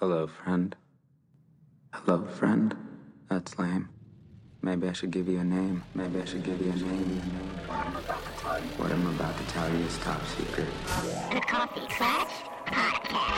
Hello, friend. Hello, friend. That's lame. Maybe I should give you a name. Maybe I should give you a name. What I'm about to tell you is top secret. The Coffee Clutch Podcast.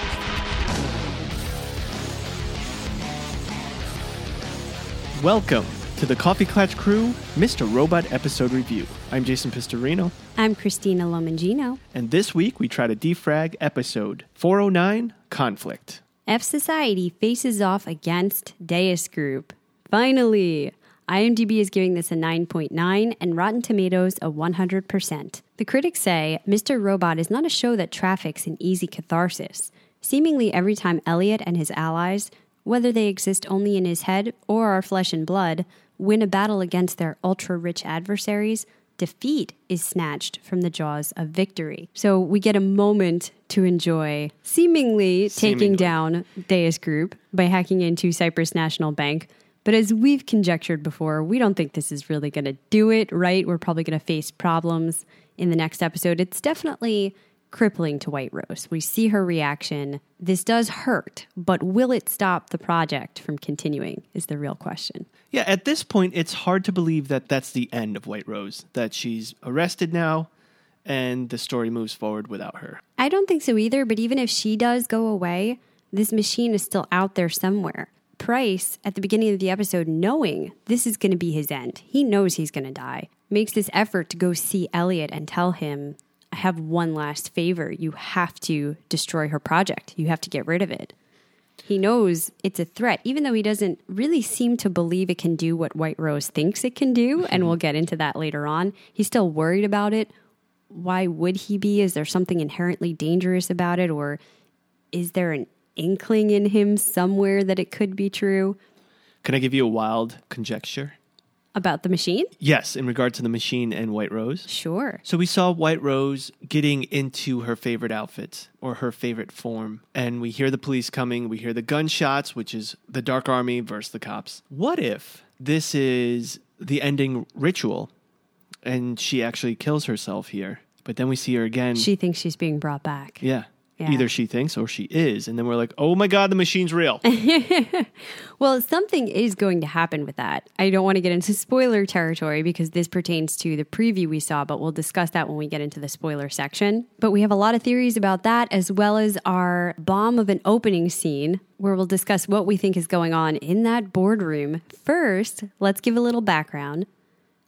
Welcome to the Coffee Clutch Crew Mr. Robot episode review. I'm Jason Pistorino, I'm Christina Lomangino. and this week we try to defrag episode 409 Conflict. F Society faces off against Deus Group. Finally! IMDb is giving this a 9.9 and Rotten Tomatoes a 100%. The critics say Mr. Robot is not a show that traffics in easy catharsis. Seemingly every time Elliot and his allies, whether they exist only in his head or are flesh and blood, win a battle against their ultra rich adversaries, defeat is snatched from the jaws of victory. So we get a moment to enjoy seemingly, taking down Deus Group by hacking into Cyprus National Bank. But as we've conjectured before, we don't think this is really going to do it, right? We're probably going to face problems in the next episode. It's definitely crippling to White Rose. We see her reaction. This does hurt, but will it stop the project from continuing? Is the real question. Yeah, at this point, it's hard to believe that that's the end of White Rose, that she's arrested now and the story moves forward without her. I don't think so either, but even if she does go away, this machine is still out there somewhere. Price, at the beginning of the episode, knowing this is going to be his end, he knows he's going to die, makes this effort to go see Elliot and tell him, I have one last favor. You have to destroy her project, you have to get rid of it. He knows it's a threat, even though he doesn't really seem to believe it can do what White Rose thinks it can do. And mm-hmm. we'll get into that later on. He's still worried about it. Why would he be? Is there something inherently dangerous about it? Or is there an inkling in him somewhere that it could be true Can I give you a wild conjecture? About the machine? Yes, in regard to the machine and White Rose. Sure. So we saw White Rose getting into her favorite outfit or her favorite form. And we hear the police coming. We hear the gunshots, which is the Dark Army versus the cops. What if this is the ending ritual and she actually kills herself here? But then we see her again. She thinks she's being brought back. yeah. Yeah. Either she thinks or she is. And then we're like, oh my God, the machine's real. Well, something is going to happen with that. I don't want to get into spoiler territory because this pertains to the preview we saw, but we'll discuss that when we get into the spoiler section. But we have a lot of theories about that, as well as our bomb of an opening scene where we'll discuss what we think is going on in that boardroom. First, let's give a little background.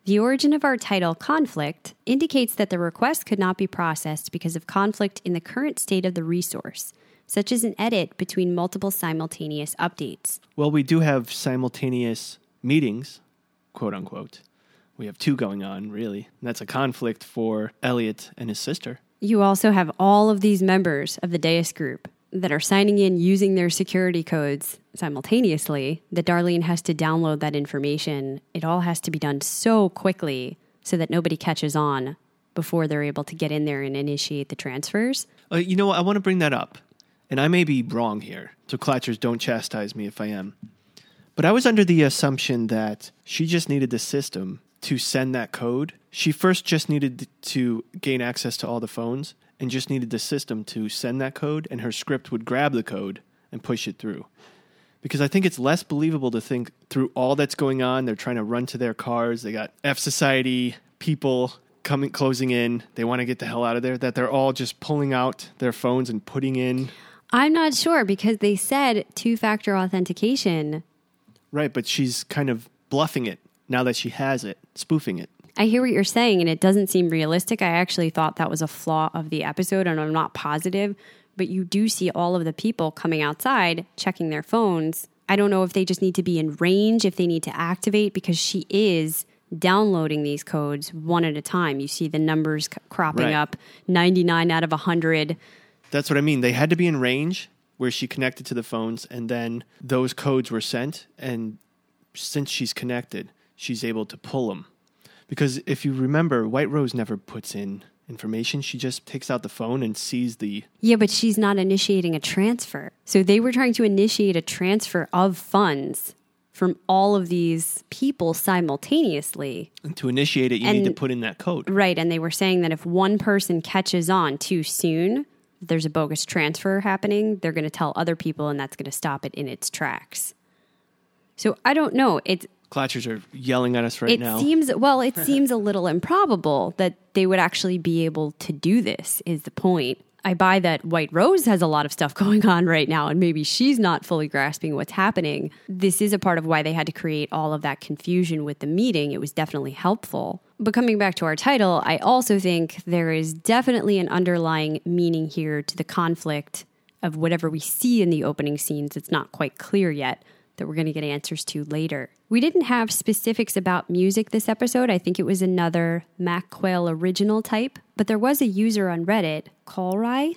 The origin of our title, Conflict, indicates that the request could not be processed because of conflict in the current state of the resource, such as an edit between multiple simultaneous updates. well, we do have simultaneous meetings, quote unquote. We have two going on, really. And that's a conflict for Elliot and his sister. You also have all of these members of the Deus group that are signing in using their security codes simultaneously. That Darlene has to download that information. It all has to be done so quickly so that nobody catches on before they're able to get in there and initiate the transfers. Uh, you know? I want to bring that up. And I may be wrong here. So, Clatchers, don't chastise me if I am. But I was under the assumption that she just needed the system to send that code. She first just needed to gain access to all the phones and just needed the system to send that code, and her script would grab the code and push it through. Because I think it's less believable to think through all that's going on. They're trying to run to their cars. They got F Society people coming closing in. They want to get the hell out of there. That they're all just pulling out their phones and putting in I'm not sure because they said two factor authentication. right, but she's kind of bluffing it now that she has it, spoofing it. I hear what you're saying, and it doesn't seem realistic. I actually thought that was a flaw of the episode, and I'm not positive. But you do see all of the people coming outside checking their phones. I don't know if they just need to be in range, if they need to activate, because she is downloading these codes one at a time. You see the numbers c- cropping Right. up 99 out of 100. That's what I mean. They had to be in range where she connected to the phones, and then those codes were sent. And since she's connected, she's able to pull them. Because if you remember, White Rose never puts in information. She just takes out the phone and sees the. Yeah, but she's not initiating a transfer. So they were trying to initiate a transfer of funds from all of these people simultaneously. And to initiate it, you need to put in that code. Right. And they were saying that if one person catches on too soon, there's a bogus transfer happening, they're going to tell other people and that's going to stop it in its tracks. So I don't know. It's Clatchers are yelling at us right it now. seems well, it seems a little improbable that they would actually be able to do this is the point. I buy that White Rose has a lot of stuff going on right now, and maybe she's not fully grasping what's happening. This is a part of why they had to create all of that confusion with the meeting. It was definitely helpful. But coming back to our title, I also think there is definitely an underlying meaning here to the conflict of whatever we see in the opening scenes. It's not quite clear yet that we're going to get answers to later. We didn't have specifics about music this episode. I think it was another Mac Quayle original type, but there was a user on Reddit, Callry,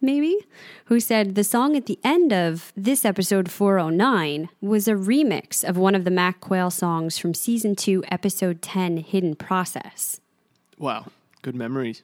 maybe, who said the song at the end of this episode 409 was a remix of one of the Mac Quayle songs from season 2, episode 10, Hidden Process. wow, good memories.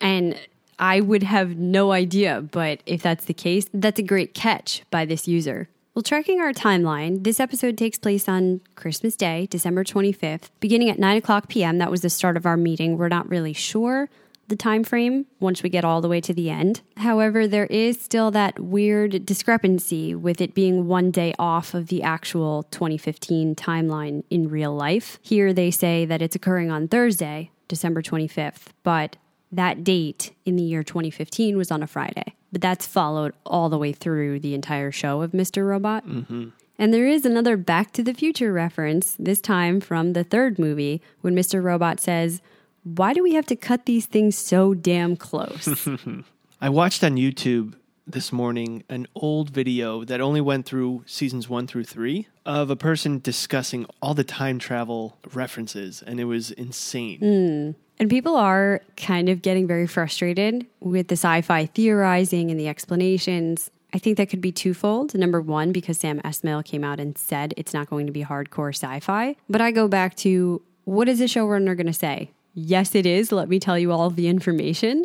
And I would have no idea, but if that's the case, that's a great catch by this user. Well, tracking our timeline, this episode takes place on Christmas Day, December 25th, beginning at 9 o'clock p.m. That was the start of our meeting. We're not really sure the time frame once we get all the way to the end. However, there is still that weird discrepancy with it being one day off of the actual 2015 timeline in real life. Here they say that it's occurring on Thursday, December 25th, but that date in the year 2015 was on a Friday. But that's followed all the way through the entire show of Mr. Robot. Mm-hmm. And there is another Back to the Future reference, this time from the third movie, when Mr. Robot says, Why do we have to cut these things so damn close? I watched on YouTube this morning an old video that only went through seasons one through three of a person discussing all the time travel references, and it was insane. Hmm. And people are kind of getting very frustrated with the sci fi theorizing and the explanations. I think that could be twofold. Number one, because Sam Esmail came out and said it's not going to be hardcore sci fi. But I go back to what is the showrunner going to say? Yes, it is. Let me tell you all of the information.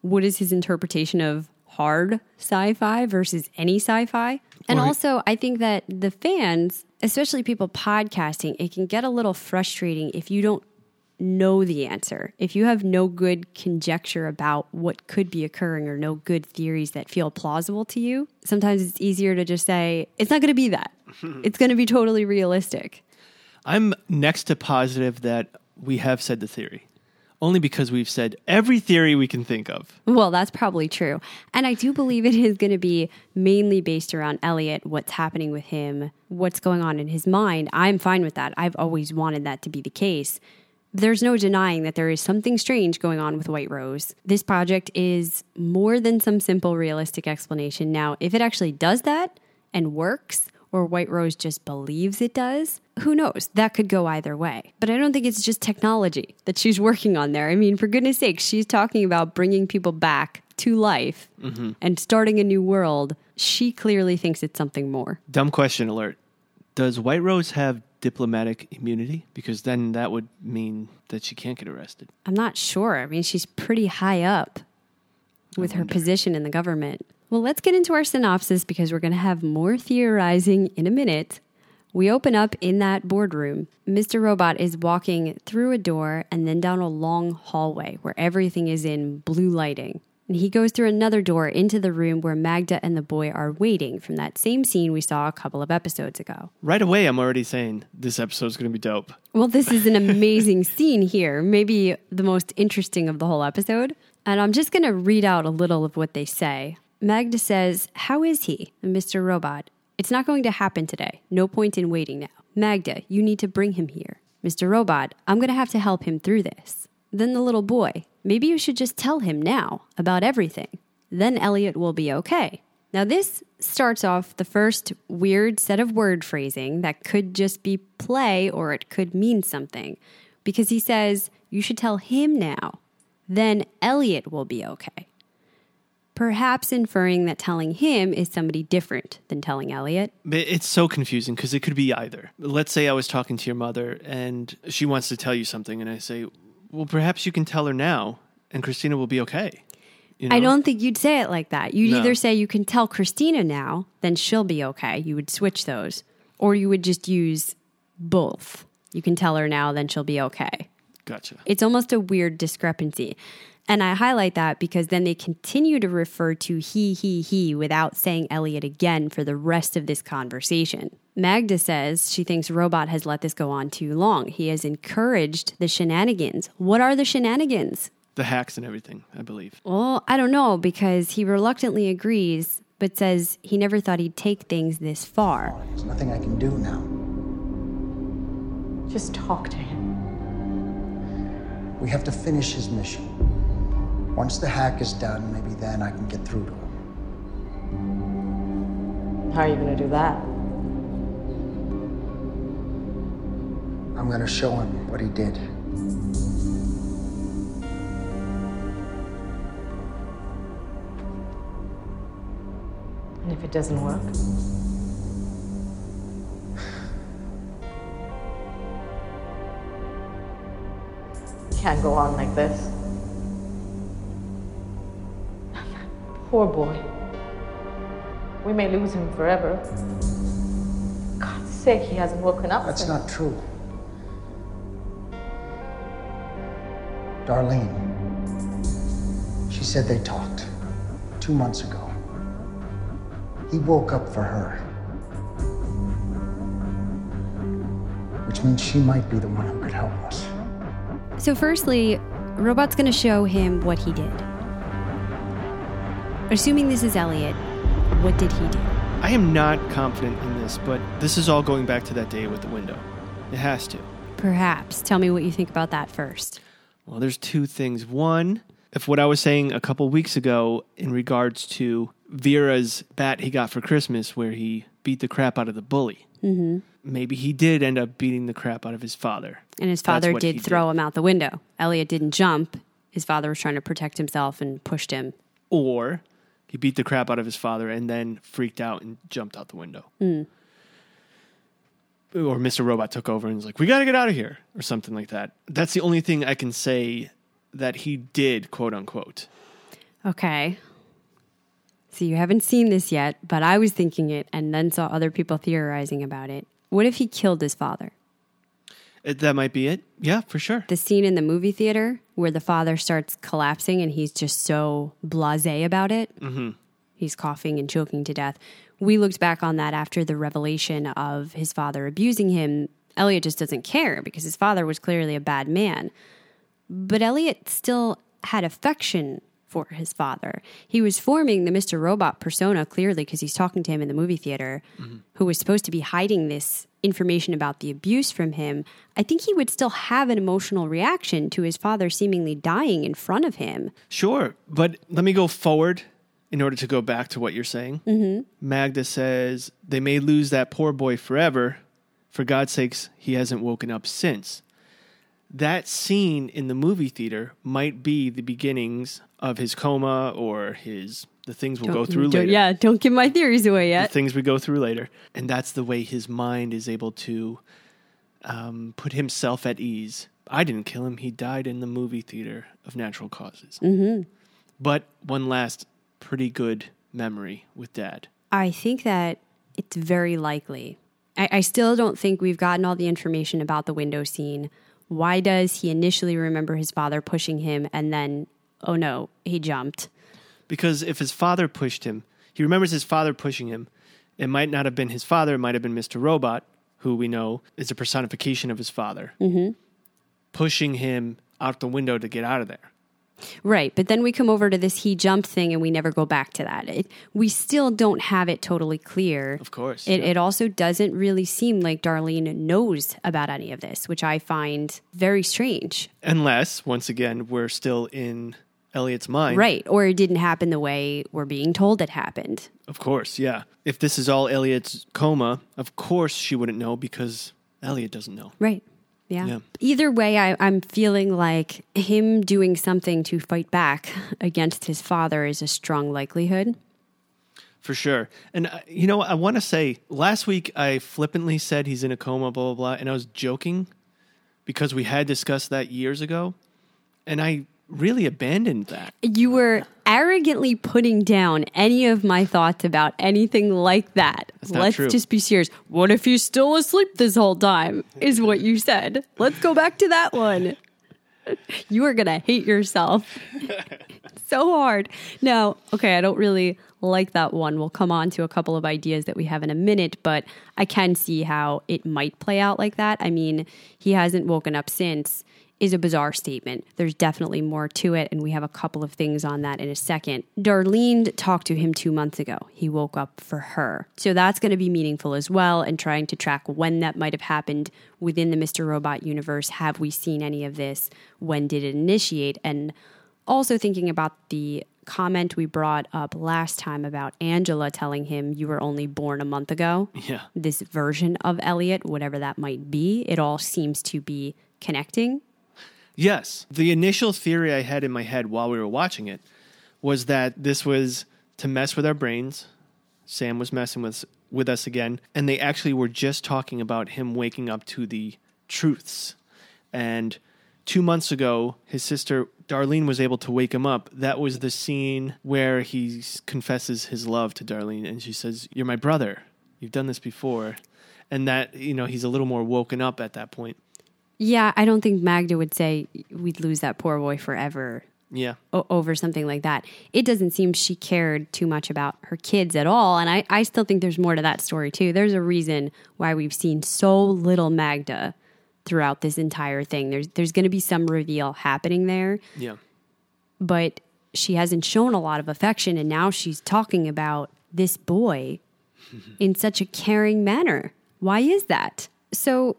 What is his interpretation of hard sci fi versus any sci fi? And also, I think that the fans, especially people podcasting, it can get a little frustrating if you don't know the answer. If you have no good conjecture about what could be occurring or no good theories that feel plausible to you, sometimes it's easier to just say, it's not going to be that. it's going to be totally realistic. I'm next to positive that we have said the theory, only because we've said every theory we can think of. Well, that's probably true. And I do believe it is going to be mainly based around Elliot, what's happening with him, what's going on in his mind. I'm fine with that. I've always wanted that to be the case. There's no denying that there is something strange going on with White Rose. This project is more than some simple realistic explanation. Now, if it actually does that and works, or White Rose just believes it does, who knows? That could go either way. But I don't think it's just technology that she's working on there. I mean, for goodness sake, she's talking about bringing people back to life mm-hmm. and starting a new world. She clearly thinks it's something more. Dumb question alert. Does White Rose have diplomatic immunity? Because then that would mean that she can't get arrested. I'm not sure. I mean, she's pretty high up with her position in the government. Well, let's get into our synopsis because we're going to have more theorizing in a minute. We open up in that boardroom. Mr. Robot is walking through a door and then down a long hallway where everything is in blue lighting. And he goes through another door into the room where Magda and the boy are waiting from that same scene we saw a couple of episodes ago. Right away, I'm already saying this episode's going to be dope. Well, this is an amazing scene here, maybe the most interesting of the whole episode. And I'm just going to read out a little of what they say. Magda says, How is he? And Mr. Robot, It's not going to happen today. No point in waiting now. Magda, you need to bring him here. Mr. Robot, I'm going to have to help him through this. Then the little boy, maybe you should just tell him now about everything. Then Elliot will be okay. Now, this starts off the first weird set of word phrasing that could just be play or it could mean something because he says, You should tell him now. Then Elliot will be okay. Perhaps inferring that telling him is somebody different than telling Elliot. It's so confusing because it could be either. Let's say I was talking to your mother and she wants to tell you something, and I say, Well, perhaps you can tell her now, and Christina will be okay. You know? I don't think you'd say it like that. You'd No. either say you can tell Christina now, then she'll be okay. You would switch those. Or you would just use both. You can tell her now, then she'll be okay. Gotcha. It's almost a weird discrepancy. And I highlight that because then they continue to refer to he, he, he without saying Elliot again for the rest of this conversation. Magda says she thinks Robot has let this go on too long. He has encouraged the shenanigans. What are the shenanigans? The hacks and everything, I believe. Well, I don't know because he reluctantly agrees, but says he never thought he'd take things this far. There's nothing I can do now. Just talk to him. We have to finish his mission. Once the hack is done, maybe then I can get through to him. How are you going to do that? I'm gonna show him what he did. And if it doesn't work? Can't go on like this. Poor boy. We may lose him forever. God's sake, he hasn't woken up. That's since- not true. Darlene. She said they talked two months ago. He woke up for her. Which means she might be the one who could help us. So, firstly, Robot's going to show him what he did. Assuming this is Elliot, what did he do? I am not confident in this, but this is all going back to that day with the window. It has to. Perhaps. Tell me what you think about that first. Well, there's two things. One, if what I was saying a couple weeks ago in regards to Vera's bat he got for Christmas, where he beat the crap out of the bully, mm-hmm. maybe he did end up beating the crap out of his father. And his father did throw him out the window. Elliot didn't jump. His father was trying to protect himself and pushed him. Or he beat the crap out of his father and then freaked out and jumped out the window. Hmm. Or Mr. Robot took over and was like, we got to get out of here, or something like that. That's the only thing I can say that he did, quote unquote. Okay. So you haven't seen this yet, but I was thinking it and then saw other people theorizing about it. What if he killed his father? It, that might be it. Yeah, for sure. The scene in the movie theater where the father starts collapsing and he's just so blase about it. Mm-hmm. He's coughing and choking to death. We looked back on that after the revelation of his father abusing him. Elliot just doesn't care because his father was clearly a bad man. But Elliot still had affection for his father. He was forming the Mr. Robot persona clearly because he's talking to him in the movie theater, who was supposed to be hiding this information about the abuse from him. I think he would still have an emotional reaction to his father seemingly dying in front of him. Sure, but let me go forward in order to go back to what you're saying. Mm-hmm. Magda says they may lose that poor boy forever. For God's sakes, he hasn't woken up since. That scene in the movie theater might be the beginnings of his coma or his the things we'll go through later. Yeah, don't give my theories away yet. the things we go through later. And that's the way his mind is able to um, put himself at ease. I didn't kill him. He died in the movie theater of natural causes. Mm-hmm. But one last pretty good memory with dad. I think that it's very likely. I, I still don't think we've gotten all the information about the window scene. Why does he initially remember his father pushing him and then, oh no, he jumped? Because if his father pushed him, he remembers his father pushing him. It might not have been his father, it might have been Mr. Robot, who we know is a personification of his father, mm-hmm. pushing him out the window to get out of there. Right. But then we come over to this he jumped thing and we never go back to that. It, we still don't have it totally clear. Of course, It, yeah. it also doesn't really seem like Darlene knows about any of this, which I find very strange. Unless, once again, we're still in Elliot's mind. Right. Or it didn't happen the way we're being told it happened. Of course, yeah. If this is all Elliot's coma, of course she wouldn't know because Elliot doesn't know. Right. Yeah. Yeah. Either way, I, I'm feeling like him doing something to fight back against his father is a strong likelihood. For sure. And, uh, you know, I want to say last week I flippantly said he's in a coma, blah, blah, blah. And I was joking because we had discussed that years ago. And I really abandoned that. You were arrogantly putting down any of my thoughts about anything like that. Let's true. just be serious. What if he's still asleep this whole time? Is what you said. Let's go back to that one. you are going to hate yourself so hard. No, okay, I don't really like that one. We'll come on to a couple of ideas that we have in a minute, but I can see how it might play out like that. I mean, he hasn't woken up since is a bizarre statement. There's definitely more to it, and we have a couple of things on that in a second. Darlene talked to him two months ago. He woke up for her. So that's going to be meaningful as well, and trying to track when that might have happened within the Mr. Robot universe. Have we seen any of this? When did it initiate? And also thinking about the comment we brought up last time about Angela telling him you were only born a month ago. Yeah. This version of Elliot, whatever that might be, it all seems to be connecting. Yes. The initial theory I had in my head while we were watching it was that this was to mess with our brains. Sam was messing with with us again, and they actually were just talking about him waking up to the truths. And 2 months ago, his sister Darlene was able to wake him up. That was the scene where he confesses his love to Darlene and she says, "You're my brother. You've done this before." And that, you know, he's a little more woken up at that point. Yeah, I don't think Magda would say we'd lose that poor boy forever Yeah. o- over something like that. It doesn't seem she cared too much about her kids at all. And I, I still think there's more to that story, too. There's a reason why we've seen so little Magda throughout this entire thing. There's, there's going to be some reveal happening there, Yeah. but she hasn't shown a lot of affection. And now she's talking about this boy in such a caring manner. Why is that? So,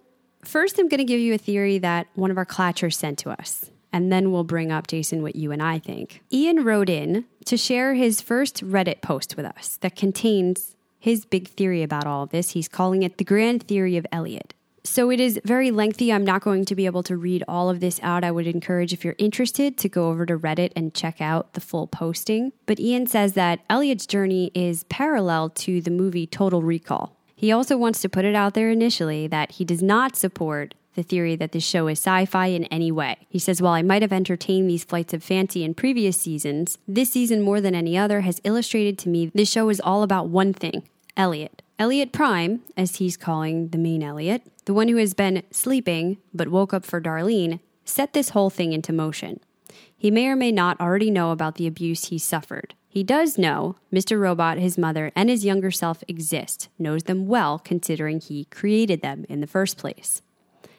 first, I'm going to give you a theory that one of our clatchers sent to us. And then we'll bring up, Jason, what you and I think. Ian wrote in to share his first Reddit post with us that contains his big theory about all of this. He's calling it the grand theory of Elliot. So it is very lengthy. I'm not going to be able to read all of this out. I would encourage, if you're interested, to go over to Reddit and check out the full posting. But Ian says that Elliot's journey is parallel to the movie Total Recall. He also wants to put it out there initially that he does not support the theory that this show is sci fi in any way. He says, While I might have entertained these flights of fancy in previous seasons, this season more than any other has illustrated to me this show is all about one thing Elliot. Elliot Prime, as he's calling the main Elliot, the one who has been sleeping but woke up for Darlene, set this whole thing into motion. He may or may not already know about the abuse he suffered. He does know Mr. Robot, his mother, and his younger self exist, knows them well considering he created them in the first place.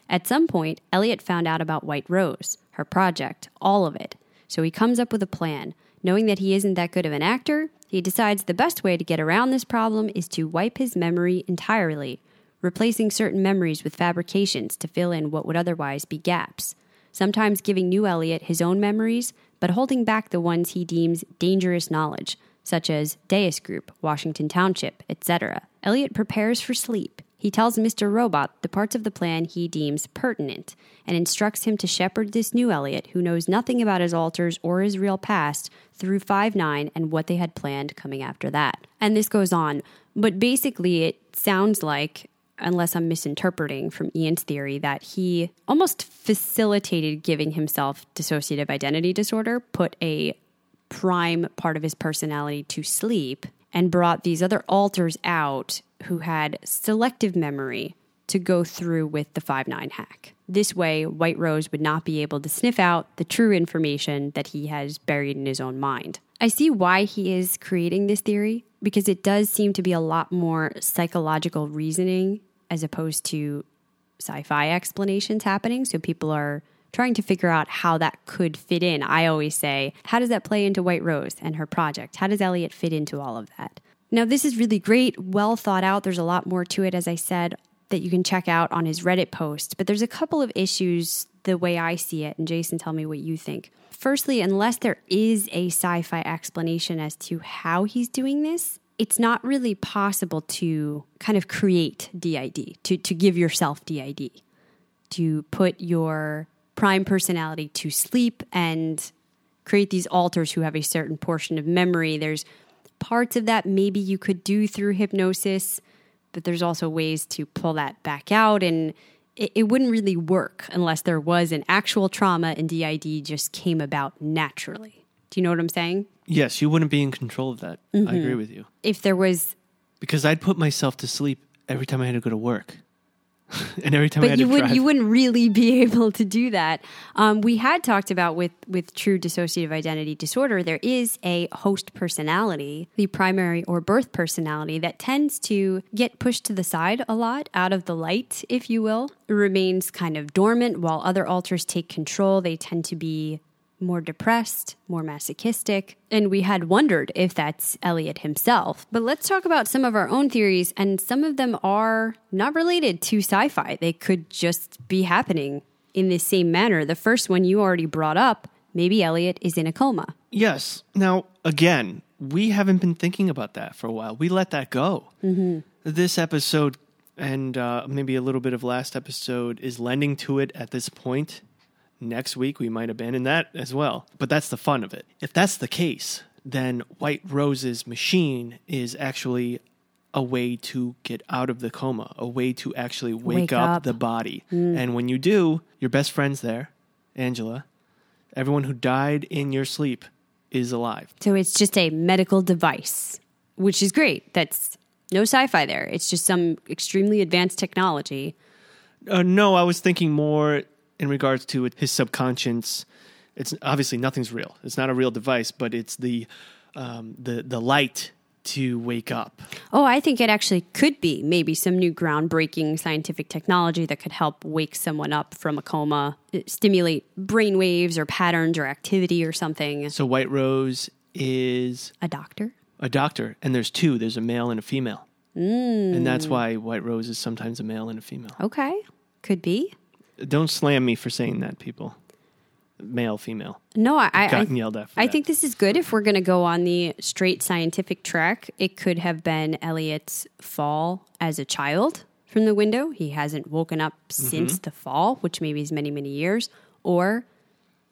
At some point, Elliot found out about White Rose, her project, all of it. So he comes up with a plan. Knowing that he isn't that good of an actor, he decides the best way to get around this problem is to wipe his memory entirely, replacing certain memories with fabrications to fill in what would otherwise be gaps. Sometimes giving new Elliot his own memories, but holding back the ones he deems dangerous knowledge, such as Deus Group, Washington Township, etc. Elliot prepares for sleep. He tells Mr. Robot the parts of the plan he deems pertinent and instructs him to shepherd this new Elliot, who knows nothing about his alters or his real past, through 5 9 and what they had planned coming after that. And this goes on, but basically, it sounds like, unless I'm misinterpreting from Ian's theory, that he almost facilitated giving himself dissociative identity disorder, put a prime part of his personality to sleep and brought these other alters out who had selective memory to go through with the 5-9 hack. This way, White Rose would not be able to sniff out the true information that he has buried in his own mind. I see why he is creating this theory because it does seem to be a lot more psychological reasoning as opposed to sci fi explanations happening. So people are trying to figure out how that could fit in. I always say, how does that play into White Rose and her project? How does Elliot fit into all of that? Now, this is really great, well thought out. There's a lot more to it, as I said, that you can check out on his Reddit post. But there's a couple of issues the way I see it. And Jason, tell me what you think. Firstly, unless there is a sci fi explanation as to how he's doing this, it's not really possible to kind of create DID, to, to give yourself DID, to put your prime personality to sleep and create these alters who have a certain portion of memory. There's parts of that maybe you could do through hypnosis, but there's also ways to pull that back out. And it, it wouldn't really work unless there was an actual trauma and DID just came about naturally. Do you know what I'm saying? Yes, you wouldn't be in control of that. I agree with you. If there was Because I'd put myself to sleep every time I had to go to work. and every time I but had you to would drive, you wouldn't really be able to do that. Um, we had talked about with with true dissociative identity disorder, there is a host personality, the primary or birth personality, that tends to get pushed to the side a lot, out of the light, if you will. It remains kind of dormant while other alters take control. They tend to be more depressed, more masochistic, and we had wondered if that's Elliot himself. But let's talk about some of our own theories, and some of them are not related to sci fi. They could just be happening in the same manner. The first one you already brought up maybe Elliot is in a coma. Yes. Now, again, we haven't been thinking about that for a while. We let that go. Mm-hmm. This episode and uh, maybe a little bit of last episode is lending to it at this point. Next week, we might abandon that as well. But that's the fun of it. If that's the case, then White Rose's machine is actually a way to get out of the coma, a way to actually wake, Wake up, up. the body. And when you do, your best friend's there, Angela. Everyone who died in your sleep is alive. So it's just a medical device, which is great. That's no sci fi there. It's just some extremely advanced technology. Uh, no, I was thinking more in regards to it- his subconscious. It's obviously nothing's real. It's not a real device, but it's the um, the the light to wake up. Oh, I think it actually could be maybe some new groundbreaking scientific technology that could help wake someone up from a coma, uh, stimulate brain waves or patterns or activity or something. So White Rose is A doctor? a doctor, and there's two. There's a male and a female, mm. and that's why White Rose is sometimes a male and a female. Okay, could be. Don't slam me for saying that, people. Male, female. No, I, I, I, Gotten yelled at for I that. think this is good if we're going to go on the straight scientific track. It could have been Elliot's fall as a child from the window. He hasn't woken up Mm-hmm. since the fall, which maybe is many, many years. Or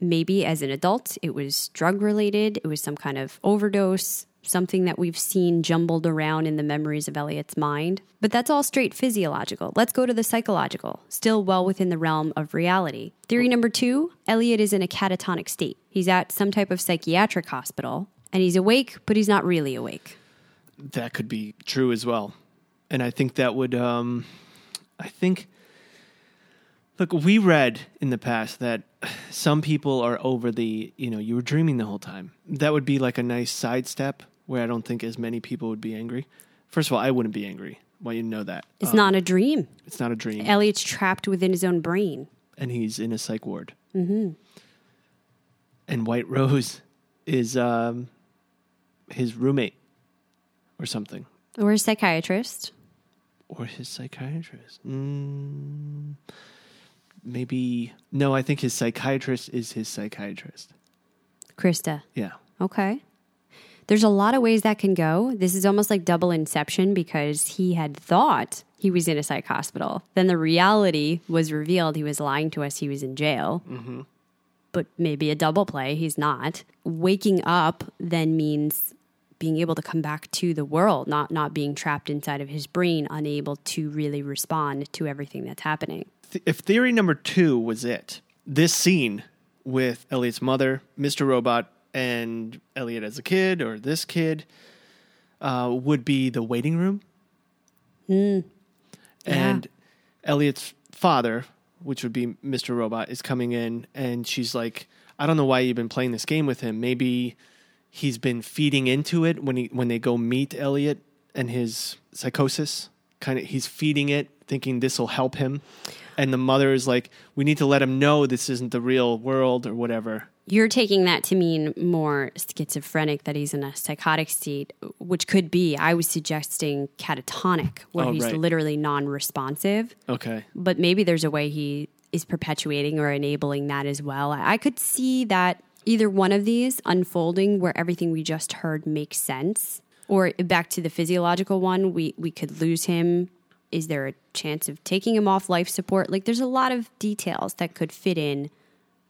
maybe as an adult, it was drug related, it was some kind of overdose, something that we've seen jumbled around in the memories of Elliot's mind. But that's all straight physiological. Let's go to the psychological, still well within the realm of reality. Theory number two Elliot is in a catatonic state. He's at some type of psychiatric hospital and he's awake, but he's not really awake. that could be true as well. And I think that would, um, I think, look, we read in the past that some people are over the, you know, you were dreaming the whole time. That would be like a nice sidestep where I don't think as many people would be angry. First of all, I wouldn't be angry. Why you know that? It's not a dream. It's not a dream. Elliot's trapped within his own brain. and he's in a psych ward. Mm-hmm. And White Rose is um, his roommate or something. Or a psychiatrist. or his psychiatrist. Mm, maybe no. I think his psychiatrist is his psychiatrist. Krista. Yeah, Okay. There's a lot of ways that can go. This is almost like double inception because he had thought he was in a psych hospital. Then the reality was revealed. He was lying to us. He was in jail. Mm-hmm. But maybe a double play. He's not. Waking up then means being able to come back to the world, not not being trapped inside of his brain, unable to really respond to everything that's happening. If theory number two was it, this scene with Elliot's mother, Mr. Robot, and Elliot as a kid, or this kid, uh, would be the waiting room. And Elliot's father, which would be Mr. Robot, is coming in, and she's like, "I don't know why you've been playing this game with him. Maybe he's been feeding into it when he when they go meet Elliot and his psychosis. Kind of, he's feeding it, thinking this will help him." And the mother is like, "We need to let him know this isn't the real world or whatever." You're taking that to mean more schizophrenic, that he's in a psychotic state, which could be. I was suggesting catatonic, where Oh, he's right. literally non responsive. Okay, But maybe there's a way he is perpetuating or enabling that as well. I I could see that either one of these unfolding where everything we just heard makes sense. Or back to the physiological one, we, we could lose him. Is there a chance of taking him off life support? Like, there's a lot of details that could fit in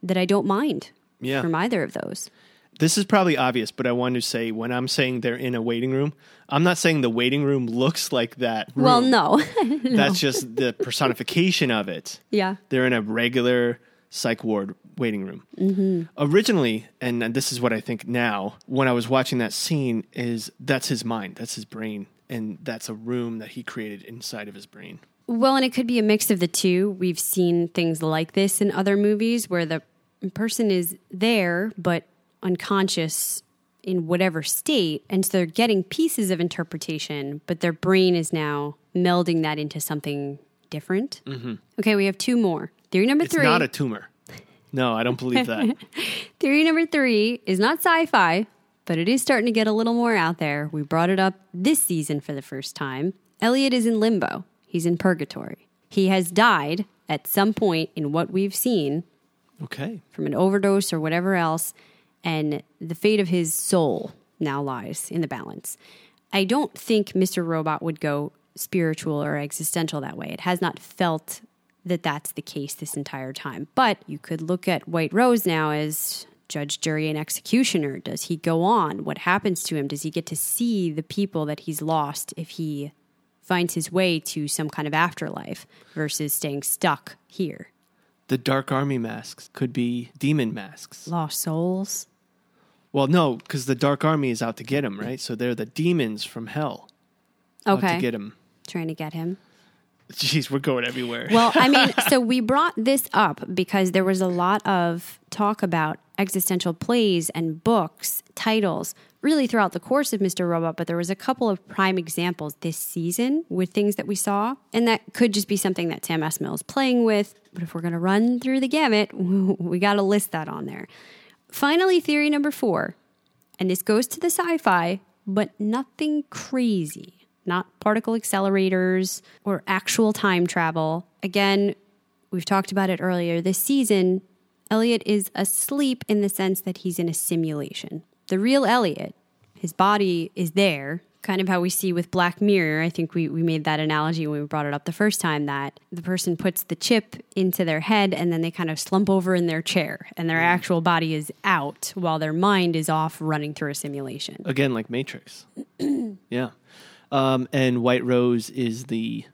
that I don't mind Yeah. from either of those. this is probably obvious, but I want to say when I'm saying they're in a waiting room, I'm not saying the waiting room looks like that. Room. Well, no. That's just the personification of it. yeah. They're in a regular psych ward waiting room. Mm-hmm. Originally, and this is what I think now, when I was watching that scene, is that's his mind, that's his brain, and that's a room that he created inside of his brain. Well, and it could be a mix of the two. We've seen things like this in other movies where the person is there but unconscious in whatever state. And so they're getting pieces of interpretation, but their brain is now melding that into something different. Mm-hmm. Okay, we have two more. Theory number It's three. not a tumor. No, I don't believe that. Theory number three is not sci fi, but it is starting to get a little more out there. We brought it up this season for the first time. Elliot is in limbo, he's in purgatory. He has died at some point in what we've seen okay. from an overdose or whatever else, and the fate of his soul now lies in the balance. I don't think Mr. Robot would go spiritual or existential that way. It has not felt that that's the case this entire time. But you could look at White Rose now as judge, jury, and executioner. Does he go on? What happens to him? Does he get to see the people that he's lost if he finds his way to some kind of afterlife versus staying stuck here? The Dark Army masks could be demon masks. Lost souls. Well, no, because the Dark Army is out to get him, right? So they're the demons from hell out Okay. to get him. Trying to get him. Jeez, we're going everywhere. Well, I mean, so we brought this up because there was a lot of talk about existential plays and books, titles, really throughout the course of Mr. Robot, but there was a couple of prime examples this season with things that we saw. And that could just be something that Sam Esmail is playing with. But if we're going to run through the gamut, we got to list that on there. Finally, theory number four, and this goes to the sci fi, but nothing crazy, not particle accelerators or actual time travel. Again, we've talked about it earlier this season. Elliot is asleep in the sense that he's in a simulation. The real Elliot, his body is there, kind of how we see with Black Mirror. I think we, we made that analogy when we brought it up the first time that the person puts the chip into their head and then they kind of slump over in their chair and their actual body is out while their mind is off running through a simulation. Again, like Matrix. yeah. Um, and White Rose is the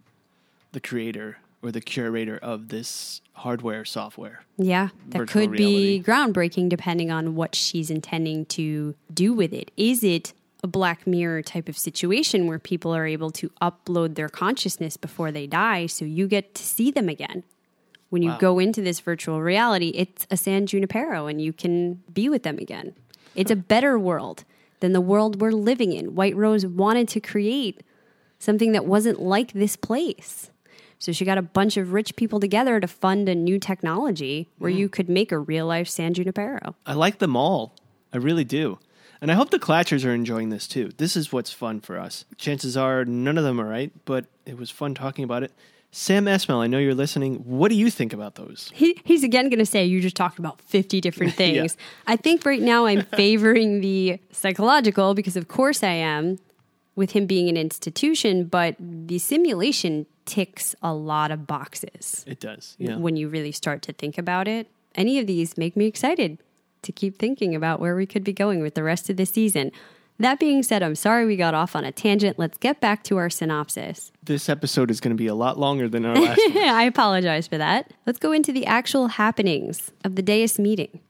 the creator or the curator of this hardware software. Yeah, that could be groundbreaking depending on what she's intending to do with it. Is it a Black Mirror type of situation where people are able to upload their consciousness before they die so you get to see them again? When you Wow. go into this virtual reality, it's a San Junipero and you can be with them again. It's a better world than the world we're living in. White Rose wanted to create something that wasn't like this place. So she got a bunch of rich people together to fund a new technology where you mm. could make a real life San Junipero. I like them all. I really do. And I hope the Clatchers are enjoying this too. This is what's fun for us. Chances are none of them are right, but it was fun talking about it. Sam Esmail, I know you're listening. What do you think about those? He, he's again going to say you just talked about 50 different things. I think right now I'm favoring the psychological because, of course, I am with him being an institution, but the simulation ticks a lot of boxes It does. Yeah. when you really start to think about it. Any of these make me excited to keep thinking about where we could be going with the rest of the season. That being said, I'm sorry we got off on a tangent. Let's get back to our synopsis. This episode is going to be a lot longer than our last one. I apologize for that. Let's go into the actual happenings of the Deus meeting.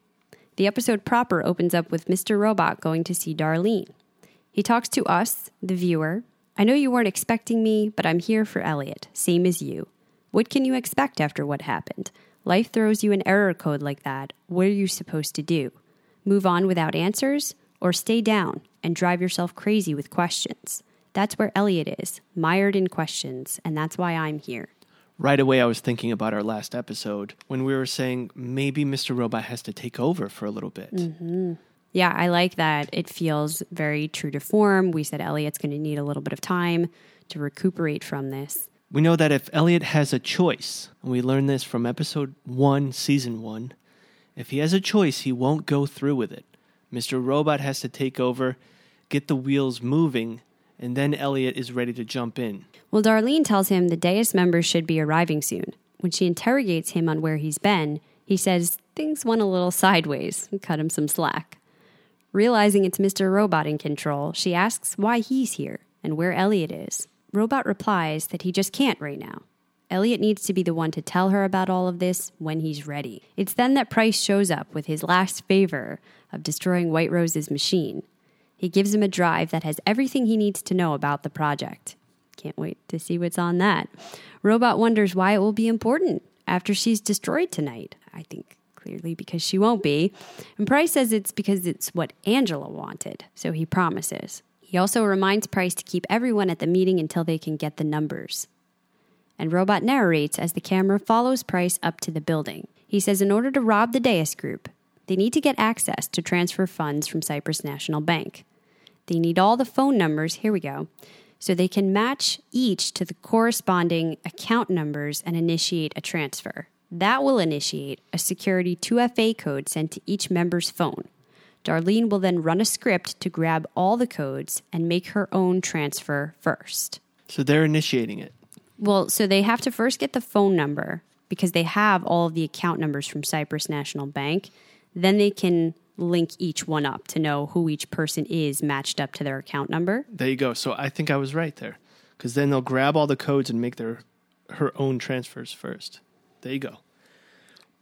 The episode proper opens up with Mr. Robot going to see Darlene. He talks to us, the viewer. I know you weren't expecting me, but I'm here for Elliot, same as you. What can you expect after what happened? Life throws you an error code like that. What are you supposed to do? Move on without answers? Or stay down and drive yourself crazy with questions? That's where Elliot is, mired in questions, and that's why I'm here. right away, I was thinking about our last episode when we were saying maybe Mr. Robot has to take over for a little bit. Mm-hmm. Yeah, I like that. It feels very true to form. We said Elliot's going to need a little bit of time to recuperate from this. We know that if Elliot has a choice, and we learned this from episode one, season one, if he has a choice, he won't go through with it. Mr. Robot has to take over, get the wheels moving, and then Elliot is ready to jump in. Well, Darlene tells him the Deus members should be arriving soon. When she interrogates him on where he's been, he says things went a little sideways and cut him some slack. Realizing it's Mr. Robot in control, she asks why he's here and where Elliot is. Robot replies that he just can't right now. Elliot needs to be the one to tell her about all of this when he's ready. It's then that Price shows up with his last favor of destroying White Rose's machine. He gives him a drive that has everything he needs to know about the project. Can't wait to see what's on that. Robot wonders why it will be important after she's destroyed tonight. I think clearly because she won't be. And Price says it's because it's what Angela wanted, so he promises. He also reminds Price to keep everyone at the meeting until they can get the numbers. And Robot narrates as the camera follows Price up to the building. He says in order to rob the Deus Group, they need to get access to transfer funds from Cyprus National Bank. They need all the phone numbers, here we go, so they can match each to the corresponding account numbers and initiate a transfer. That will initiate a security 2FA code sent to each member's phone. Darlene will then run a script to grab all the codes and make her own transfer first. So they're initiating it. Well, so they have to first get the phone number because they have all of the account numbers from Cyprus National Bank. Then they can link each one up to know who each person is matched up to their account number. There you go. So I think I was right there. Because then they'll grab all the codes and make their her own transfers first. There you go.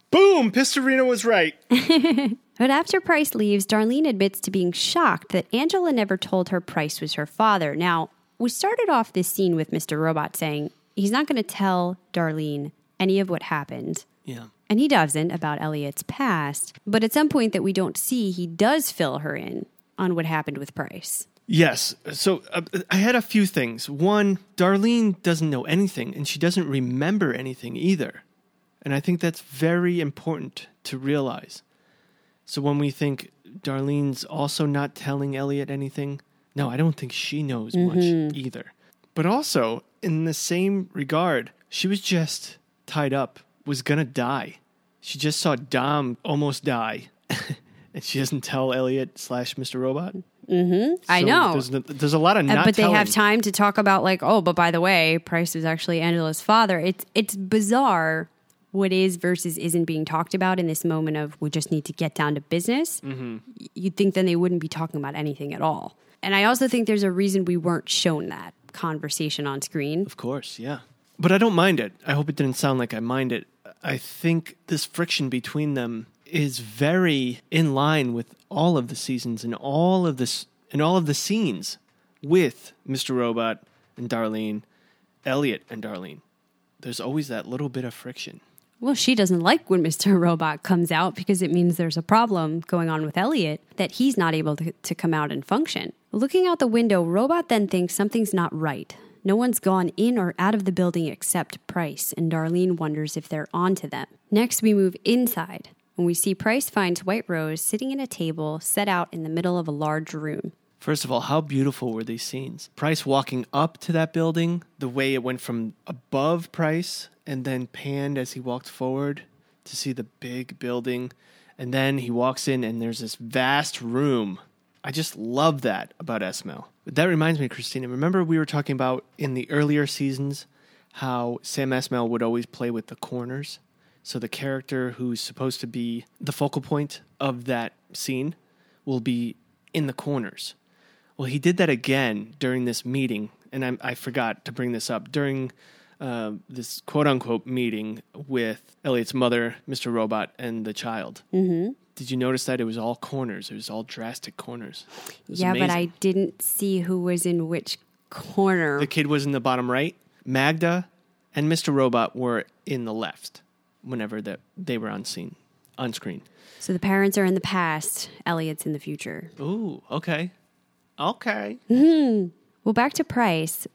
Boom! Pistorino was right. But after Price leaves, Darlene admits to being shocked that Angela never told her Price was her father. Now, we started off this scene with Mr. Robot saying he's not going to tell Darlene any of what happened. Yeah. And he doesn't about Elliot's past. But at some point that we don't see, he does fill her in on what happened with Price. Yes. So uh, I had a few things. One, Darlene doesn't know anything and she doesn't remember anything either. And I think that's very important to realize. So when we think Darlene's also not telling Elliot anything, no, I don't think she knows much either. But also, in the same regard, she was just tied up, was gonna die. She just saw Dom almost die. and she doesn't tell Elliot slash Mr. Robot. I So know. There's, there's a lot of Uh, not but they have time to talk about like, oh, but by the way, Price is actually Angela's father. It's it's bizarre what is versus isn't being talked about in this moment of we just need to get down to business. Mm-hmm. You'd think then they wouldn't be talking about anything at all. And I also think there's a reason we weren't shown that conversation on screen. Of course, yeah. But I don't mind it. I hope it didn't sound like I mind it. I think this friction between them is very in line with all of the seasons and all of this and all of the scenes with Mr. Robot and Darlene, Elliot and Darlene. There's always that little bit of friction. Well, she doesn't like when Mr. Robot comes out because it means there's a problem going on with Elliot that he's not able to, to come out and function. Looking out the window, Robot then thinks something's not right. No one's gone in or out of the building except Price, and Darlene wonders if they're onto them. Next, we move inside, and we see Price finds White Rose sitting at a table set out in the middle of a large room. First of all, how beautiful were these scenes? Price walking up to that building, the way it went from above Price and then panned as he walked forward to see the big building. And then he walks in and there's this vast room. I just love that about Esmail. But that reminds me, Christina, remember we were talking about in the earlier seasons how Sam Esmail would always play with the corners? So the character who's supposed to be the focal point of that scene will be in the corners. Well, he did that again during this meeting, and I, I forgot to bring this up during uh, this quote unquote meeting with Elliot's mother, Mr. Robot, and the child. Mm-hmm. Did you notice that it was all corners? It was all drastic corners. Yeah, but I didn't see who was in which corner. The kid was in the bottom right. Magda and Mr. Robot were in the left whenever that they were on scene, on screen. so the parents are in the past, Elliot's in the future. Ooh, okay. Okay. Mm-hmm. Well, back to Price.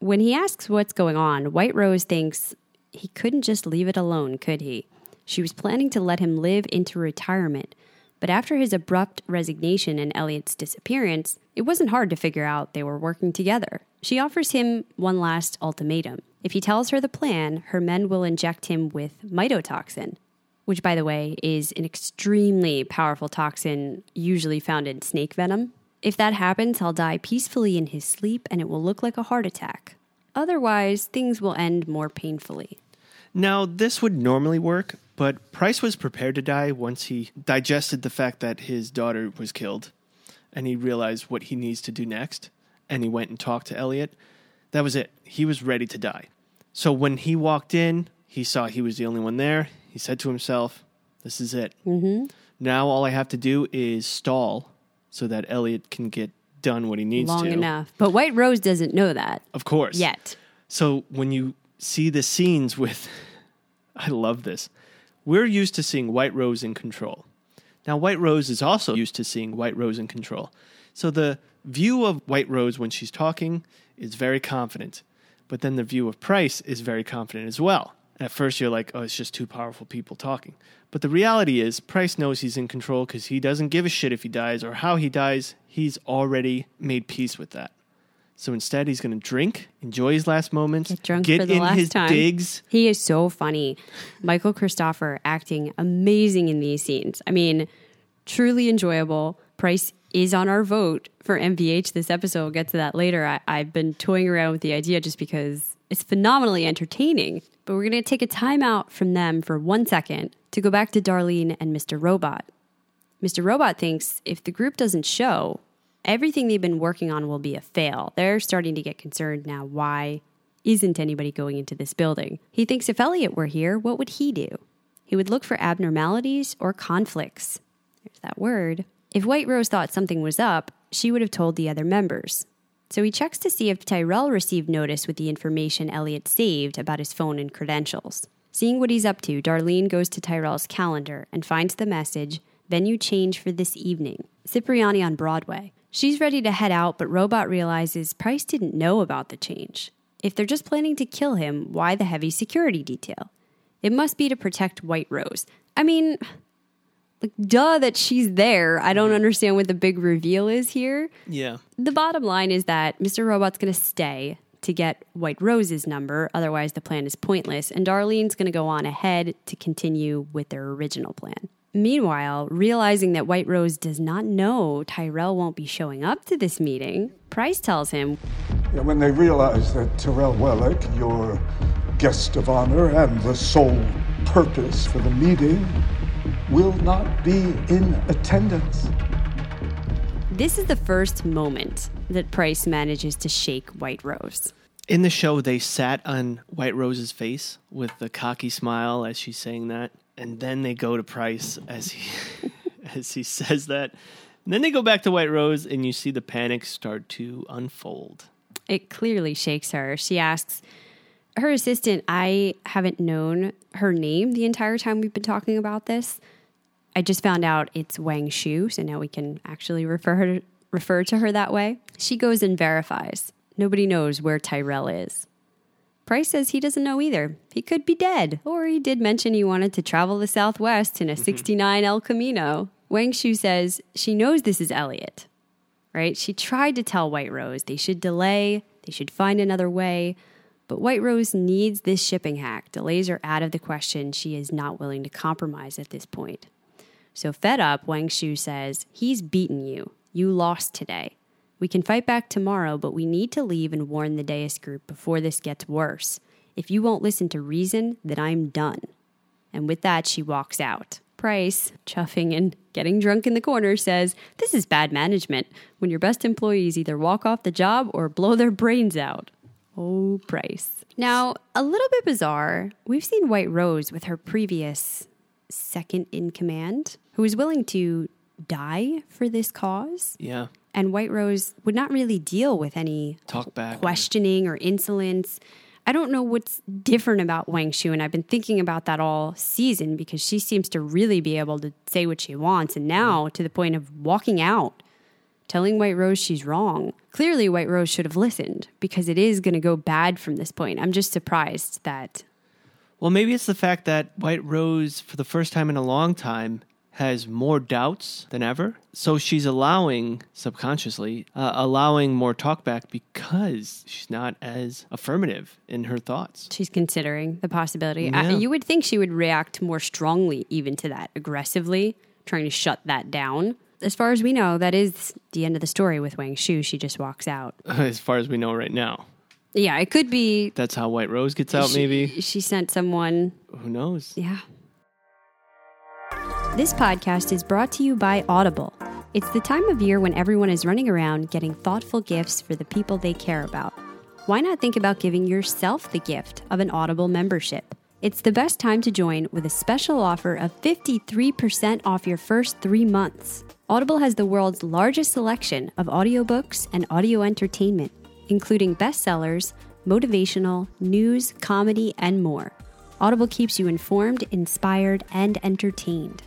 When he asks what's going on, White Rose thinks he couldn't just leave it alone, could he? She was planning to let him live into retirement. But after his abrupt resignation and Elliot's disappearance, it wasn't hard to figure out they were working together. She offers him one last ultimatum. If he tells her the plan, her men will inject him with mitotoxin, which, by the way, is an extremely powerful toxin usually found in snake venom. If that happens, I'll die peacefully in his sleep and it will look like a heart attack. Otherwise, things will end more painfully. Now, this would normally work, but Price was prepared to die once he digested the fact that his daughter was killed and he realized what he needs to do next. And he went and talked to Elliot. That was it. He was ready to die. So when he walked in, he saw he was the only one there. He said to himself, This is it. Mm-hmm. Now all I have to do is stall so that Elliot can get done what he needs to long to. enough. But White Rose doesn't know that Of course. yet. So when you see the scenes with, I love this. We're used to seeing White Rose in control. Now, White Rose is also used to seeing White Rose in control. So the view of White Rose when she's talking is very confident, but then the view of Price is very confident as well. At first, you're like, oh, it's just two powerful people talking. But the reality is, Price knows he's in control because he doesn't give a shit if he dies or how he dies. He's already made peace with that. So instead, he's going to drink, enjoy his last moments, Get drunk get for the in last his time. digs. He is so funny. Michael Cristofer acting amazing in these scenes. I mean, truly enjoyable. Price is on our vote for MVH this episode. We'll get to that later. I, I've been toying around with the idea just because it's phenomenally entertaining. But we're going to take a time out from them for one second to go back to Darlene and Mr. Robot. Mr. Robot thinks if the group doesn't show, everything they've been working on will be a fail. They're starting to get concerned now. Why isn't anybody going into this building? He thinks if Elliot were here, what would he do? He would look for abnormalities or conflicts. There's that word. If White Rose thought something was up, she would have told the other members. So he checks to see if Tyrell received notice with the information Elliot saved about his phone and credentials. Seeing what he's up to, Darlene goes to Tyrell's calendar and finds the message venue change for this evening Cipriani on Broadway. She's ready to head out, but Robot realizes Price didn't know about the change. If they're just planning to kill him, why the heavy security detail? It must be to protect White Rose. I mean, like, duh that she's there. I don't mm-hmm. understand what the big reveal is here. Yeah. The bottom line is that Mr. Robot's going to stay to get White Rose's number, otherwise, the plan is pointless, and Darlene's going to go on ahead to continue with their original plan. Meanwhile, realizing that White Rose does not know Tyrell won't be showing up to this meeting, Price tells him, Yeah, when they realize that Tyrell Wellick, your guest of honor and the sole purpose for the meeting, will not be in attendance. This is the first moment that Price manages to shake White Rose. In the show, they sat on White Rose's face with the cocky smile as she's saying that, and then they go to Price as he as he says that. And then they go back to White Rose, and you see the panic start to unfold. It clearly shakes her. She asks her assistant, I haven't known her name the entire time we've been talking about this. I just found out it's Wang Shu, so now we can actually refer her refer to her that way. She goes and verifies. Nobody knows where Tyrell is. Price says he doesn't know either. He could be dead, or he did mention he wanted to travel the Southwest in a mm-hmm. 69 El Camino. Wang Shu says she knows this is Elliot, right? She tried to tell White Rose they should delay, they should find another way, but White Rose needs this shipping hack. Delays are out of the question. She is not willing to compromise at this point. So, fed up, Wang Shu says, He's beaten you. You lost today. We can fight back tomorrow, but we need to leave and warn the Deus group before this gets worse. If you won't listen to reason, then I'm done. And with that, she walks out. Price, chuffing and getting drunk in the corner, says, This is bad management when your best employees either walk off the job or blow their brains out. Oh, Price. Now, a little bit bizarre, we've seen White Rose with her previous second in command who was willing to die for this cause. Yeah. And White Rose would not really deal with any Talk back. questioning or insolence. I don't know what's different about Wang Shu, and I've been thinking about that all season because she seems to really be able to say what she wants, and now to the point of walking out, telling White Rose she's wrong. Clearly, White Rose should have listened because it is going to go bad from this point. I'm just surprised that Well, maybe it's the fact that White Rose, for the first time in a long time, has more doubts than ever. So she's allowing, subconsciously, uh, allowing more talkback because she's not as affirmative in her thoughts. she's considering the possibility. I, you would think she would react more strongly, even to that, aggressively, trying to shut that down. As far as we know, that is the end of the story with Wang Shu. She just walks out. as far as we know right now. Yeah, it could be. That's how White Rose gets out, she, maybe. she sent someone. Who knows? Yeah. This podcast is brought to you by Audible. It's the time of year when everyone is running around getting thoughtful gifts for the people they care about. Why not think about giving yourself the gift of an Audible membership? It's the best time to join with a special offer of 53% off your first three months. Audible has the world's largest selection of audiobooks and audio entertainment, including bestsellers, motivational, news, comedy, and more. Audible keeps you informed, inspired, and entertained.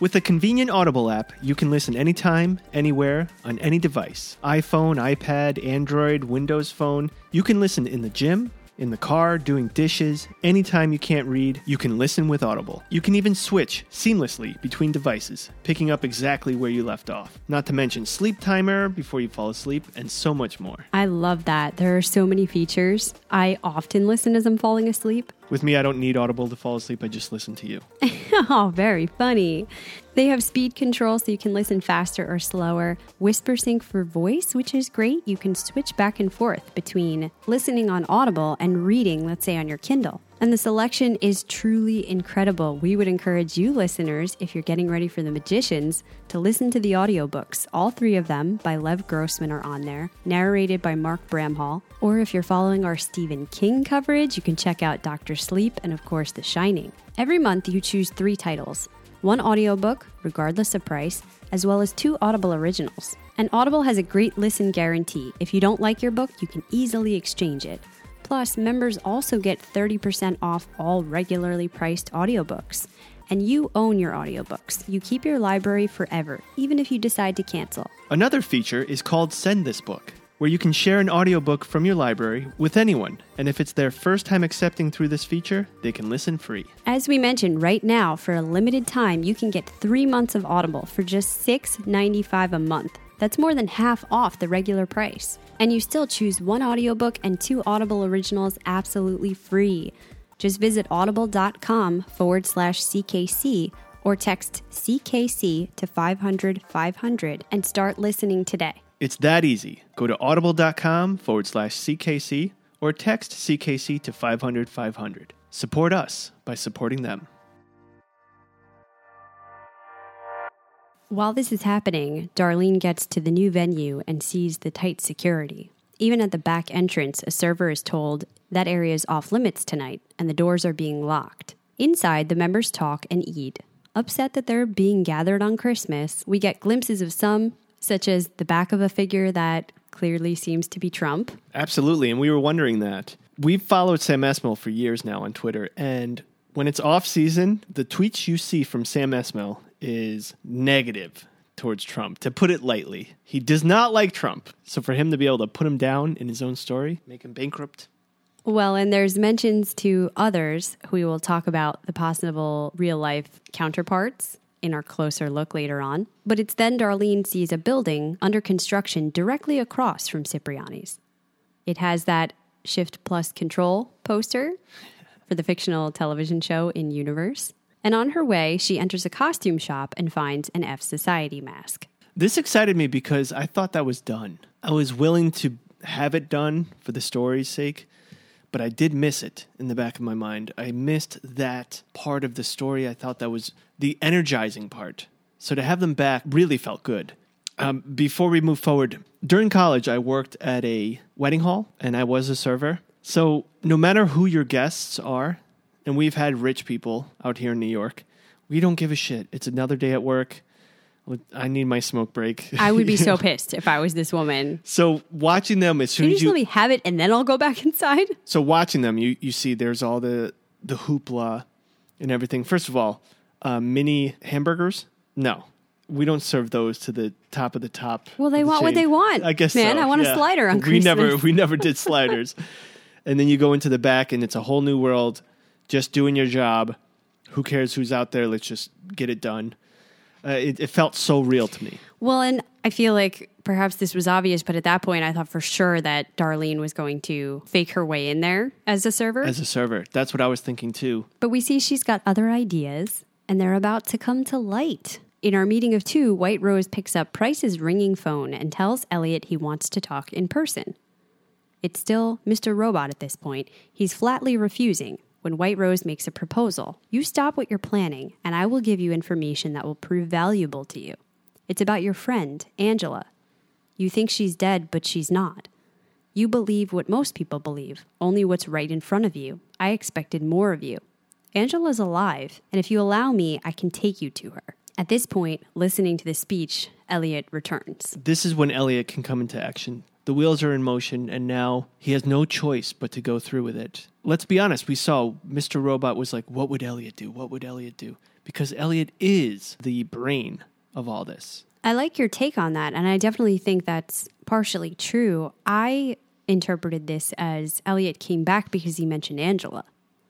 With the convenient Audible app, you can listen anytime, anywhere, on any device iPhone, iPad, Android, Windows Phone. You can listen in the gym, in the car, doing dishes. Anytime you can't read, you can listen with Audible. You can even switch seamlessly between devices, picking up exactly where you left off. Not to mention sleep timer before you fall asleep, and so much more. I love that. There are so many features. I often listen as I'm falling asleep. With me, I don't need Audible to fall asleep, I just listen to you. oh, very funny. They have speed control so you can listen faster or slower, whisper sync for voice, which is great. You can switch back and forth between listening on Audible and reading, let's say, on your Kindle. And the selection is truly incredible. We would encourage you listeners, if you're getting ready for the magicians, to listen to the audiobooks. All three of them by Lev Grossman are on there, narrated by Mark Bramhall. Or if you're following our Stephen King coverage, you can check out Dr. Sleep and, of course, The Shining. Every month, you choose three titles one audiobook, regardless of price, as well as two Audible originals. And Audible has a great listen guarantee. If you don't like your book, you can easily exchange it. Plus, members also get 30% off all regularly priced audiobooks. And you own your audiobooks. You keep your library forever, even if you decide to cancel. Another feature is called Send This Book, where you can share an audiobook from your library with anyone. And if it's their first time accepting through this feature, they can listen free. As we mentioned, right now, for a limited time, you can get three months of Audible for just $6.95 a month. That's more than half off the regular price. And you still choose one audiobook and two Audible originals absolutely free. Just visit audible.com forward slash CKC or text CKC to 500 500 and start listening today. It's that easy. Go to audible.com forward slash CKC or text CKC to 500 500. Support us by supporting them. While this is happening, Darlene gets to the new venue and sees the tight security. Even at the back entrance, a server is told that area is off limits tonight and the doors are being locked. Inside, the members talk and eat. Upset that they're being gathered on Christmas, we get glimpses of some, such as the back of a figure that clearly seems to be Trump. Absolutely, and we were wondering that. We've followed Sam Esmail for years now on Twitter, and when it's off season, the tweets you see from Sam Esmail is negative towards Trump, to put it lightly. He does not like Trump. So for him to be able to put him down in his own story, make him bankrupt. Well, and there's mentions to others who we will talk about the possible real life counterparts in our closer look later on. But it's then Darlene sees a building under construction directly across from Cipriani's. It has that Shift Plus Control poster for the fictional television show in Universe. And on her way, she enters a costume shop and finds an F Society mask. This excited me because I thought that was done. I was willing to have it done for the story's sake, but I did miss it in the back of my mind. I missed that part of the story. I thought that was the energizing part. So to have them back really felt good. Um, before we move forward, during college, I worked at a wedding hall and I was a server. So no matter who your guests are, and we've had rich people out here in New York, we don't give a shit. It's another day at work. I need my smoke break. I would be so pissed if I was this woman. So watching them as Can soon you as just you let me have it and then I'll go back inside? so watching them, you you see there's all the the hoopla and everything. First of all, uh, mini hamburgers. No, we don't serve those to the top of the top. Well, they the want what they want, I guess. man. so, I want a slider on We never we never did sliders. and then you go into the back, and it's a whole new world. Just doing your job. Who cares who's out there? Let's just get it done. Uh, it, it felt so real to me. Well, and I feel like perhaps this was obvious, but at that point, I thought for sure that Darlene was going to fake her way in there as a server. As a server, that's what I was thinking too. but we see she's got other ideas, and they're about to come to light. In our meeting of two, White Rose picks up Price's ringing phone and tells Elliot he wants to talk in person. It's still Mr. Robot at this point. He's flatly refusing when White Rose makes a proposal. You stop what you're planning, and I will give you information that will prove valuable to you. It's about your friend, Angela. You think she's dead, but she's not. You believe what most people believe, only what's right in front of you. I expected more of you. Angela's alive, and if you allow me, I can take you to her. At this point, listening to the speech, Elliot returns. This is when Elliot can come into action. The wheels are in motion, and now he has no choice but to go through with it. Let's be honest, we saw Mr. Robot was like, What would Elliot do? What would Elliot do? Because Elliot is the brain of all this. I like your take on that, and I definitely think that's partially true. I interpreted this as Elliot came back because he mentioned Angela.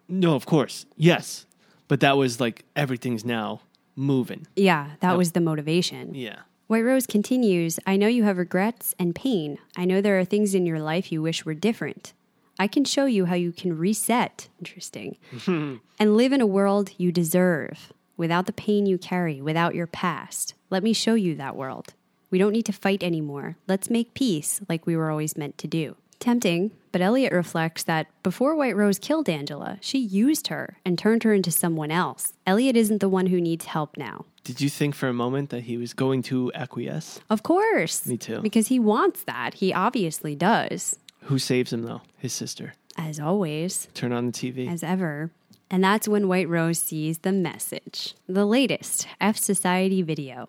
No, of course. Yes. But that was like everything's now moving. Yeah, that was the motivation. Yeah. White Rose continues I know you have regrets and pain. I know there are things in your life you wish were different. I can show you how you can reset, interesting, and live in a world you deserve without the pain you carry, without your past. Let me show you that world. We don't need to fight anymore. Let's make peace like we were always meant to do. Tempting, but Elliot reflects that before White Rose killed Angela, she used her and turned her into someone else. Elliot isn't the one who needs help now. Did you think for a moment that he was going to acquiesce? Of course. Me too. Because he wants that. He obviously does, Who saves him though? His sister. as always, Turn on the TV. as ever. And that's when White Rose sees the message. The latest F Society video.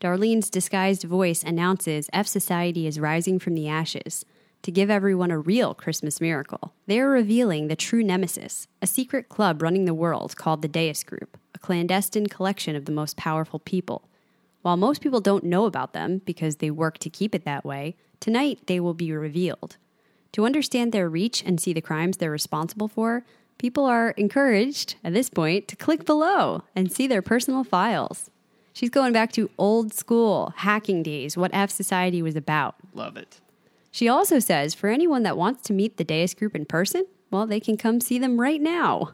Darlene's disguised voice announces F Society is rising from the ashes to give everyone a real Christmas miracle. They are revealing the true nemesis, a secret club running the world called the Deus Group, a clandestine collection of the most powerful people. While most people don't know about them because they work to keep it that way, tonight they will be revealed. To understand their reach and see the crimes they're responsible for, people are encouraged at this point to click below and see their personal files. She's going back to old school hacking days, what F Society was about. Love it. She also says for anyone that wants to meet the Deus group in person, well, they can come see them right now.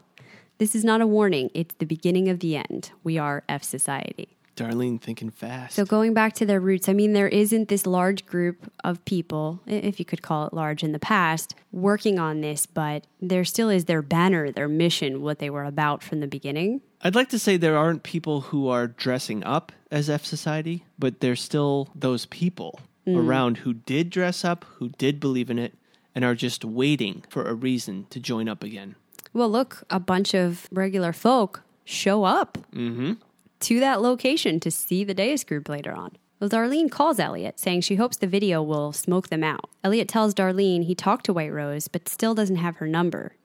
This is not a warning, it's the beginning of the end. We are F Society. Darlene thinking fast. So going back to their roots, I mean, there isn't this large group of people, if you could call it large in the past, working on this, but there still is their banner, their mission, what they were about from the beginning. I'd like to say there aren't people who are dressing up as F Society, but there's still those people Mm. around who did dress up, who did believe in it, and are just waiting for a reason to join up again. Well, look, a bunch of regular folk show up mm-hmm. to that location to see the Deus group later on. Well, Darlene calls Elliot, saying she hopes the video will smoke them out. Elliot tells Darlene he talked to White Rose, but still doesn't have her number.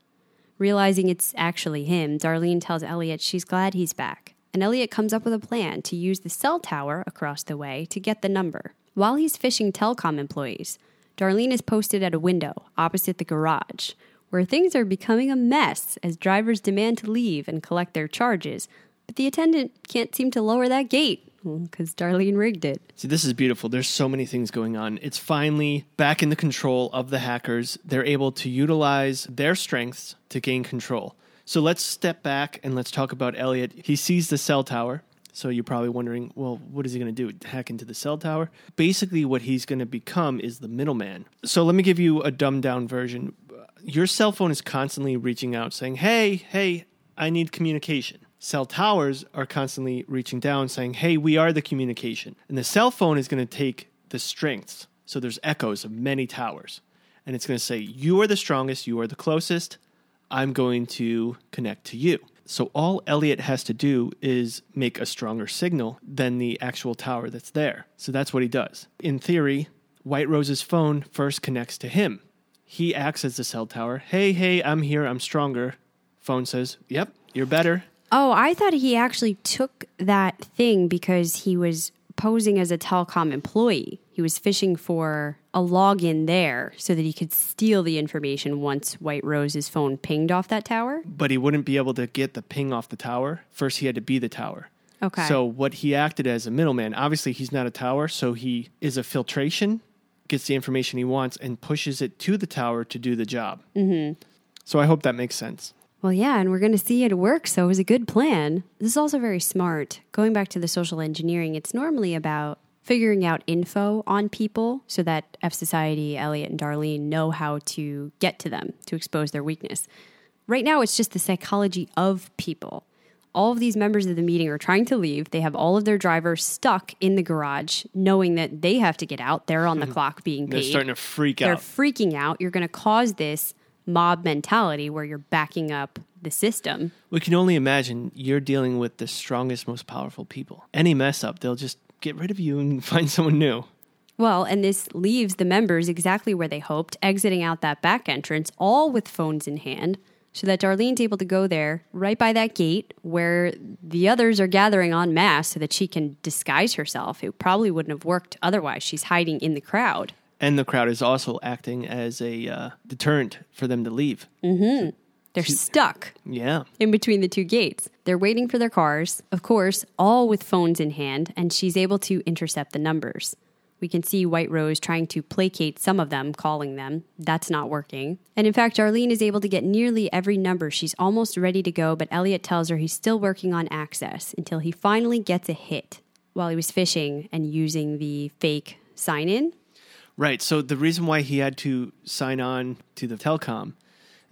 Realizing it's actually him, Darlene tells Elliot she's glad he's back. And Elliot comes up with a plan to use the cell tower across the way to get the number. While he's phishing telecom employees, Darlene is posted at a window opposite the garage, where things are becoming a mess as drivers demand to leave and collect their charges, but the attendant can't seem to lower that gate because Darlene rigged it. See, this is beautiful. There's so many things going on. It's finally back in the control of the hackers. They're able to utilize their strengths to gain control. So let's step back and let's talk about Elliot. He sees the cell tower. So you're probably wondering, well, what is he going to do? Hack into the cell tower? Basically, what he's going to become is the middleman. So let me give you a dumbed down version. Your cell phone is constantly reaching out saying, hey, hey, I need communication. Cell towers are constantly reaching down saying, hey, we are the communication. And the cell phone is going to take the strengths. So there's echoes of many towers. And it's going to say, you are the strongest, you are the closest. I'm going to connect to you. So all Elliot has to do is make a stronger signal than the actual tower that's there. So that's what he does. In theory, White Rose's phone first connects to him. He acts as the cell tower. Hey, hey, I'm here, I'm stronger. Phone says, Yep, you're better. Oh, I thought he actually took that thing because he was posing as a telecom employee. He was fishing for a login there so that he could steal the information once White Rose's phone pinged off that tower. But he wouldn't be able to get the ping off the tower. First, he had to be the tower. Okay. So what he acted as a middleman. Obviously, he's not a tower, so he is a filtration, gets the information he wants, and pushes it to the tower to do the job. Mm-hmm. So I hope that makes sense. Well, yeah, and we're going to see it work, so it was a good plan. This is also very smart. Going back to the social engineering, it's normally about figuring out info on people so that F Society, Elliot, and Darlene know how to get to them to expose their weakness. Right now, it's just the psychology of people. All of these members of the meeting are trying to leave. They have all of their drivers stuck in the garage, knowing that they have to get out. They're on the hmm. clock being They're paid. starting to freak They're out. freaking out. You're going to cause this mob mentality where you're backing up the system. We can only imagine you're dealing with the strongest, most powerful people. Any mess up, they'll just get rid of you and find someone new. Well, and this leaves the members exactly where they hoped, exiting out that back entrance, all with phones in hand, so that Darlene's able to go there right by that gate where the others are gathering en masse so that she can disguise herself. It probably wouldn't have worked otherwise. She's hiding in the crowd. And the crowd is also acting as a uh, deterrent for them to leave. They're stuck Yeah. in between the two gates. They're waiting for their cars, of course, all with phones in hand, and she's able to intercept the numbers. We can see White Rose trying to placate some of them, calling them. That's not working. And in fact, Darlene is able to get nearly every number. She's almost ready to go, but Elliot tells her he's still working on access until he finally gets a hit while he was fishing and using the fake sign in. Right. So the reason why he had to sign on to the telecom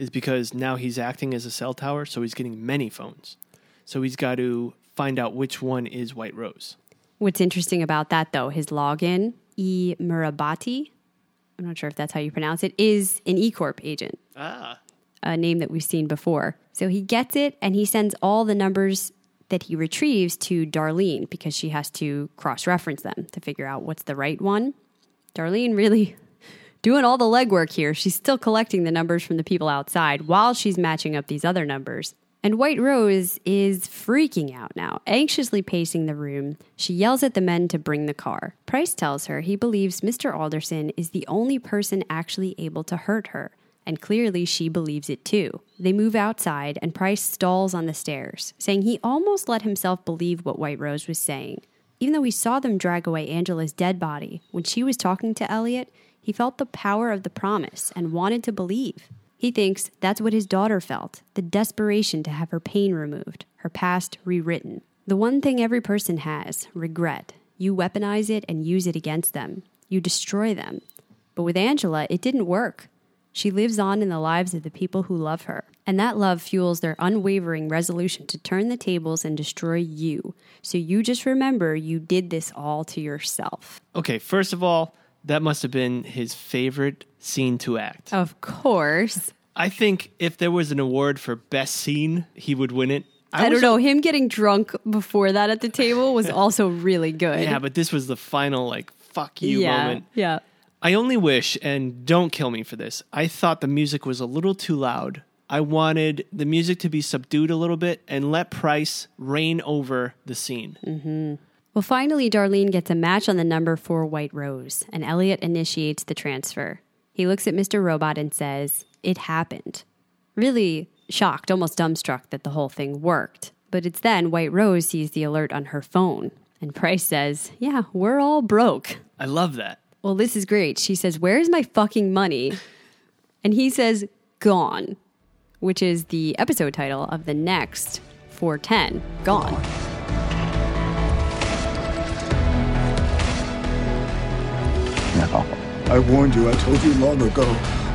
is because now he's acting as a cell tower, so he's getting many phones. So he's got to find out which one is White Rose. What's interesting about that, though, his login, E. Murabati, I'm not sure if that's how you pronounce it, is an E Corp agent, Ah. a name that we've seen before. So he gets it and he sends all the numbers that he retrieves to Darlene because she has to cross reference them to figure out what's the right one. Darlene really doing all the legwork here. She's still collecting the numbers from the people outside while she's matching up these other numbers. And White Rose is freaking out now, anxiously pacing the room. She yells at the men to bring the car. Price tells her he believes Mr. Alderson is the only person actually able to hurt her, and clearly she believes it too. They move outside, and Price stalls on the stairs, saying he almost let himself believe what White Rose was saying. Even though he saw them drag away Angela's dead body, when she was talking to Elliot, he felt the power of the promise and wanted to believe. He thinks that's what his daughter felt the desperation to have her pain removed, her past rewritten. The one thing every person has regret. You weaponize it and use it against them, you destroy them. But with Angela, it didn't work. She lives on in the lives of the people who love her. And that love fuels their unwavering resolution to turn the tables and destroy you. So you just remember you did this all to yourself. Okay, first of all, that must have been his favorite scene to act. Of course. I think if there was an award for best scene, he would win it. I, don't was- know. Him getting drunk before that at the table was also really good. Yeah, but this was the final, like, fuck you yeah, moment. yeah. I only wish, and don't kill me for this, I thought the music was a little too loud. I wanted the music to be subdued a little bit and let Price reign over the scene. Mm-hmm. Well, finally, Darlene gets a match on the number for White Rose, and Elliot initiates the transfer. He looks at Mr. Robot and says, It happened. Really shocked, almost dumbstruck that the whole thing worked. But it's then White Rose sees the alert on her phone, and Price says, Yeah, we're all broke. I love that. Well, this is great. She says, Where's my fucking money? And he says, Gone, which is the episode title of the next 410 Gone. No. I warned you, I told you long ago.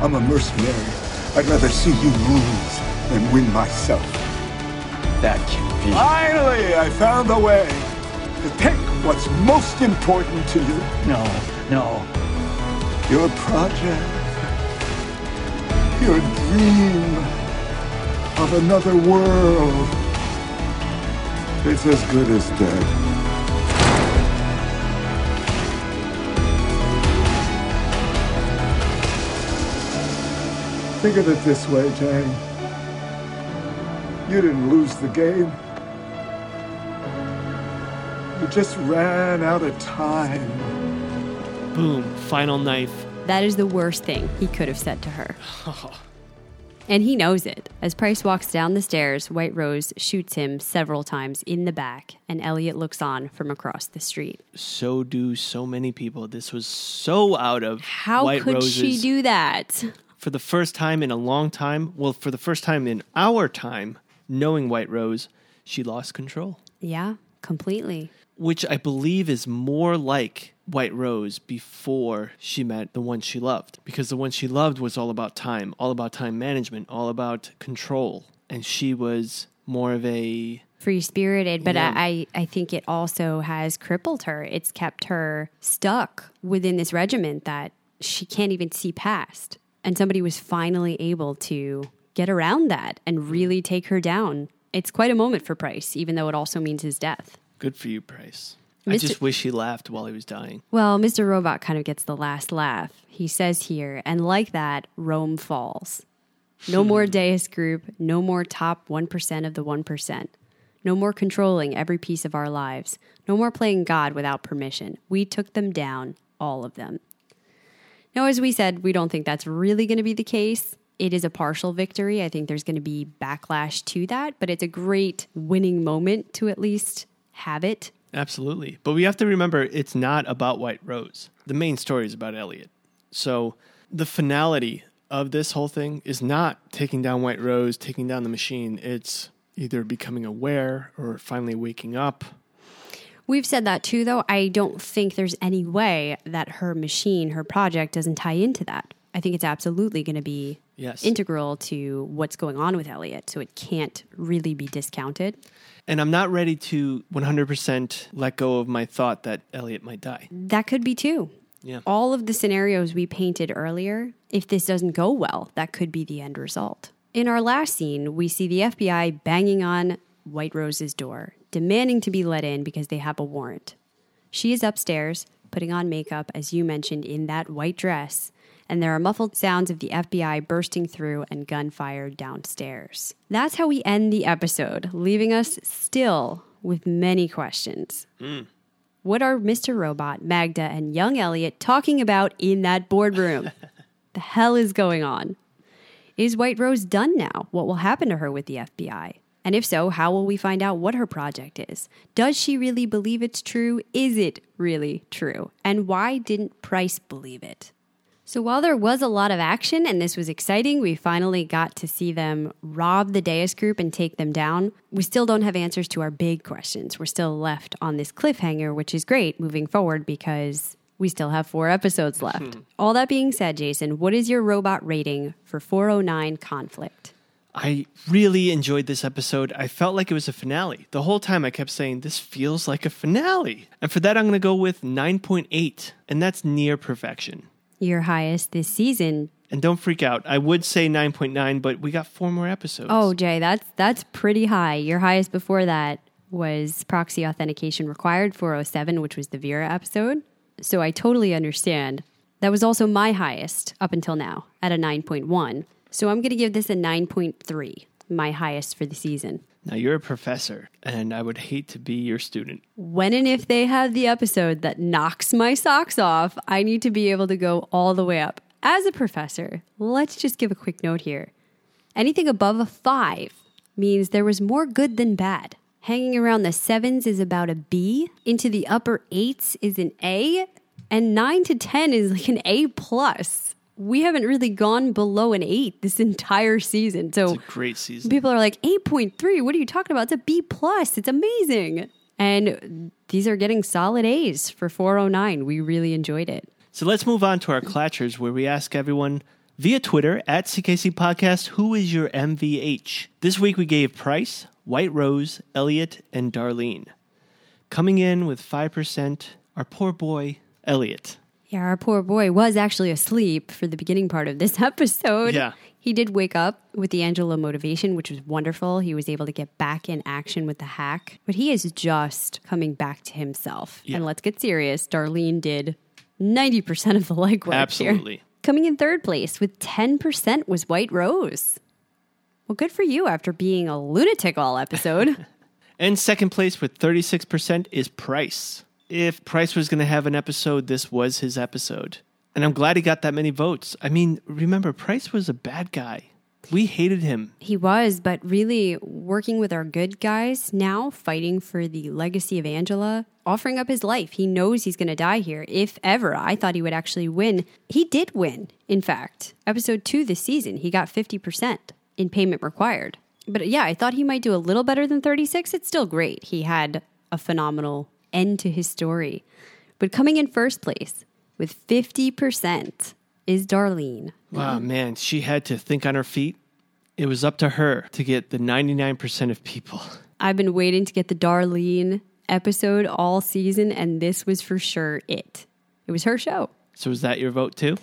I'm a mercenary. I'd rather see you lose than win myself. That can be. Finally, I found a way to pick what's most important to you. No, no. Your project. Your dream of another world. It's as good as dead. Think of it this way, Jane. You didn't lose the game. You just ran out of time. Boom, final knife. That is the worst thing he could have said to her. And he knows it. As Price walks down the stairs, White Rose shoots him several times in the back, and Elliot looks on from across the street. So do so many people. This was so out of How White could Rose's. she do that? For the first time in a long time, well, for the first time in our time, knowing White Rose, she lost control, Yeah, completely. which I believe is more like White Rose before she met the one she loved. Because the one she loved was all about time, all about time management, all about control. And she was more of a. Free spirited, but Yeah. I, I think it also has crippled her. It's kept her stuck within this regiment that she can't even see past. And somebody was finally able to get around that and mm. really take her down. It's quite a moment for Price, even though it also means his death. Good for you, Price. I just wish he laughed while he was dying. Well, Mr. Robot kind of gets the last laugh. He says here, and like that, Rome falls. No more hmm. Deus group, no more top 1% of the 1%. No more controlling every piece of our lives. No more playing God without permission. We took them down, all of them. Now, as we said, we don't think that's really going to be the case. It is a partial victory. I think there's going to be backlash to that, but it's a great winning moment to at least have it. Absolutely. But we have to remember it's not about White Rose. The main story is about Elliot. So the finality of this whole thing is not taking down White Rose, taking down the machine. It's either becoming aware or finally waking up. We've said that too, though. I don't think there's any way that her machine, her project, doesn't tie into that. I think it's absolutely going to be Yes. integral to what's going on with Elliot. So it can't really be discounted. And I'm not ready to 100% let go of my thought that Elliot might die. That could be too. Yeah. All of the scenarios we painted earlier, if this doesn't go well, that could be the end result. In our last scene, we see the FBI banging on White Rose's door, demanding to be let in because they have a warrant. She is upstairs, putting on makeup, as you mentioned, in that white dress, and there are muffled sounds of the FBI bursting through and gunfire downstairs. That's how we end the episode, leaving us still with many questions. Hmm. What are Mr. Robot, Magda, and young Elliot talking about in that boardroom? the hell is going on? Is White Rose done now? What will happen to her with the FBI? And if so, how will we find out what her project is? Does she really believe it's true? Is it really true? And why didn't Price believe it? So while there was a lot of action and this was exciting, we finally got to see them rob the Deus group and take them down. We still don't have answers to our big questions. We're still left on this cliffhanger, which is great moving forward because we still have four episodes left. Hmm. All that being said, Jason, what is your robot rating for 409 Conflict? I really enjoyed this episode. I felt like it was a finale. The whole time I kept saying, this feels like a finale. And for that, I'm going to go with 9.8, and that's near perfection. Your highest this season. And don't freak out. I would say 9.9, but we got four more episodes. Oh, Jay, that's that's pretty high. Your highest before that was proxy authentication required 407, which was the Vera episode. So I totally understand. That was also my highest up until now at a 9.1. So I'm going to give this a 9.3, my highest for the season. Now you're a professor, and I would hate to be your student. When and if they have the episode that knocks my socks off, I need to be able to go all the way up. As a professor, let's just give a quick note here. Anything above a five means there was more good than bad. Hanging around the sevens is about a B, into the upper eights is an A, and nine to 10 is like an A plus. We haven't really gone below an eight this entire season. So It's a great season. People are like 8.3. What are you talking about? It's a B plus. It's amazing. And these are getting solid A's for 409. We really enjoyed it. So let's move on to our Clatchers, where we ask everyone via Twitter at CKC Podcast who is your MVH. This week we gave Price, White Rose, Elliot, and Darlene. Coming in with 5%, our poor boy, Elliot. Yeah, our poor boy was actually asleep for the beginning part of this episode. Yeah. He did wake up with the Angela motivation, which was wonderful. He was able to get back in action with the hack, but he is just coming back to himself. Yeah. And let's get serious. Darlene did 90% of the legwork here. Absolutely. Coming in third place with 10% was White Rose. Well, good for you after being a lunatic all episode. And second place with 36% is Price. If Price was going to have an episode, this was his episode. And I'm glad he got that many votes. I mean, remember, Price was a bad guy. We hated him. he was, but really working with our good guys now, fighting for the legacy of Angela, offering up his life. He knows he's going to die here. If ever, I thought he would actually win. He did win, in fact. Episode two this season, he got 50% in payment required. But yeah, I thought he might do a little better than 36. It's still great. He had a phenomenal end to his story. But coming in first place with 50% is Darlene. Wow, man, she had to think on her feet. It was up to her to get the 99% of people. I've been waiting to get the Darlene episode all season, and this was for sure it. It was her show. So is that your vote too?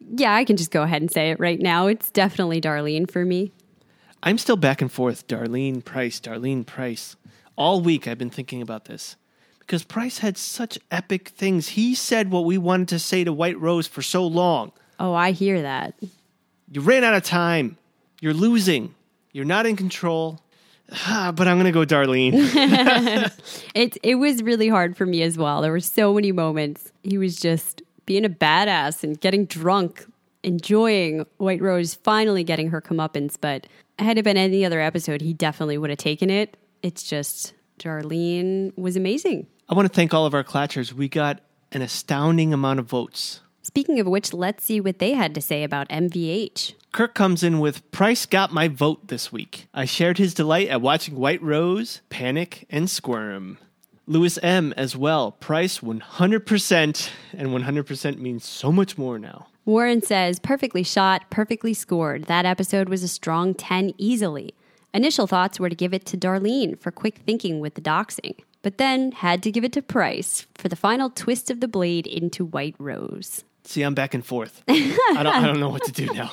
Yeah, I can just go ahead and say it right now. It's definitely Darlene for me. I'm still back and forth. Darlene Price, Darlene Price. All week I've been thinking about this because Price had such epic things. He said what we wanted to say to White Rose for so long. Oh, I hear that. You ran out of time. You're losing. You're not in control. Ah, but I'm going to go Darlene. It it was really hard for me as well. There were so many moments. He was just being a badass and getting drunk, enjoying White Rose finally getting her comeuppance. But had it been any other episode, he definitely would have taken it. It's just Darlene was amazing. I want to thank all of our Clatchers. We got an astounding amount of votes. Speaking of which, let's see what they had to say about MVH. Kirk comes in with Price got my vote this week. I shared his delight at watching White Rose panic and squirm. Lewis M as well. Price 100%, and 100% means so much more now. Warren says, perfectly shot, perfectly scored. That episode was a strong 10 easily. Initial thoughts were to give it to Darlene for quick thinking with the doxing, but then had to give it to Price for the final twist of the blade into White Rose. See, I'm back and forth. I don't, I don't know what to do now.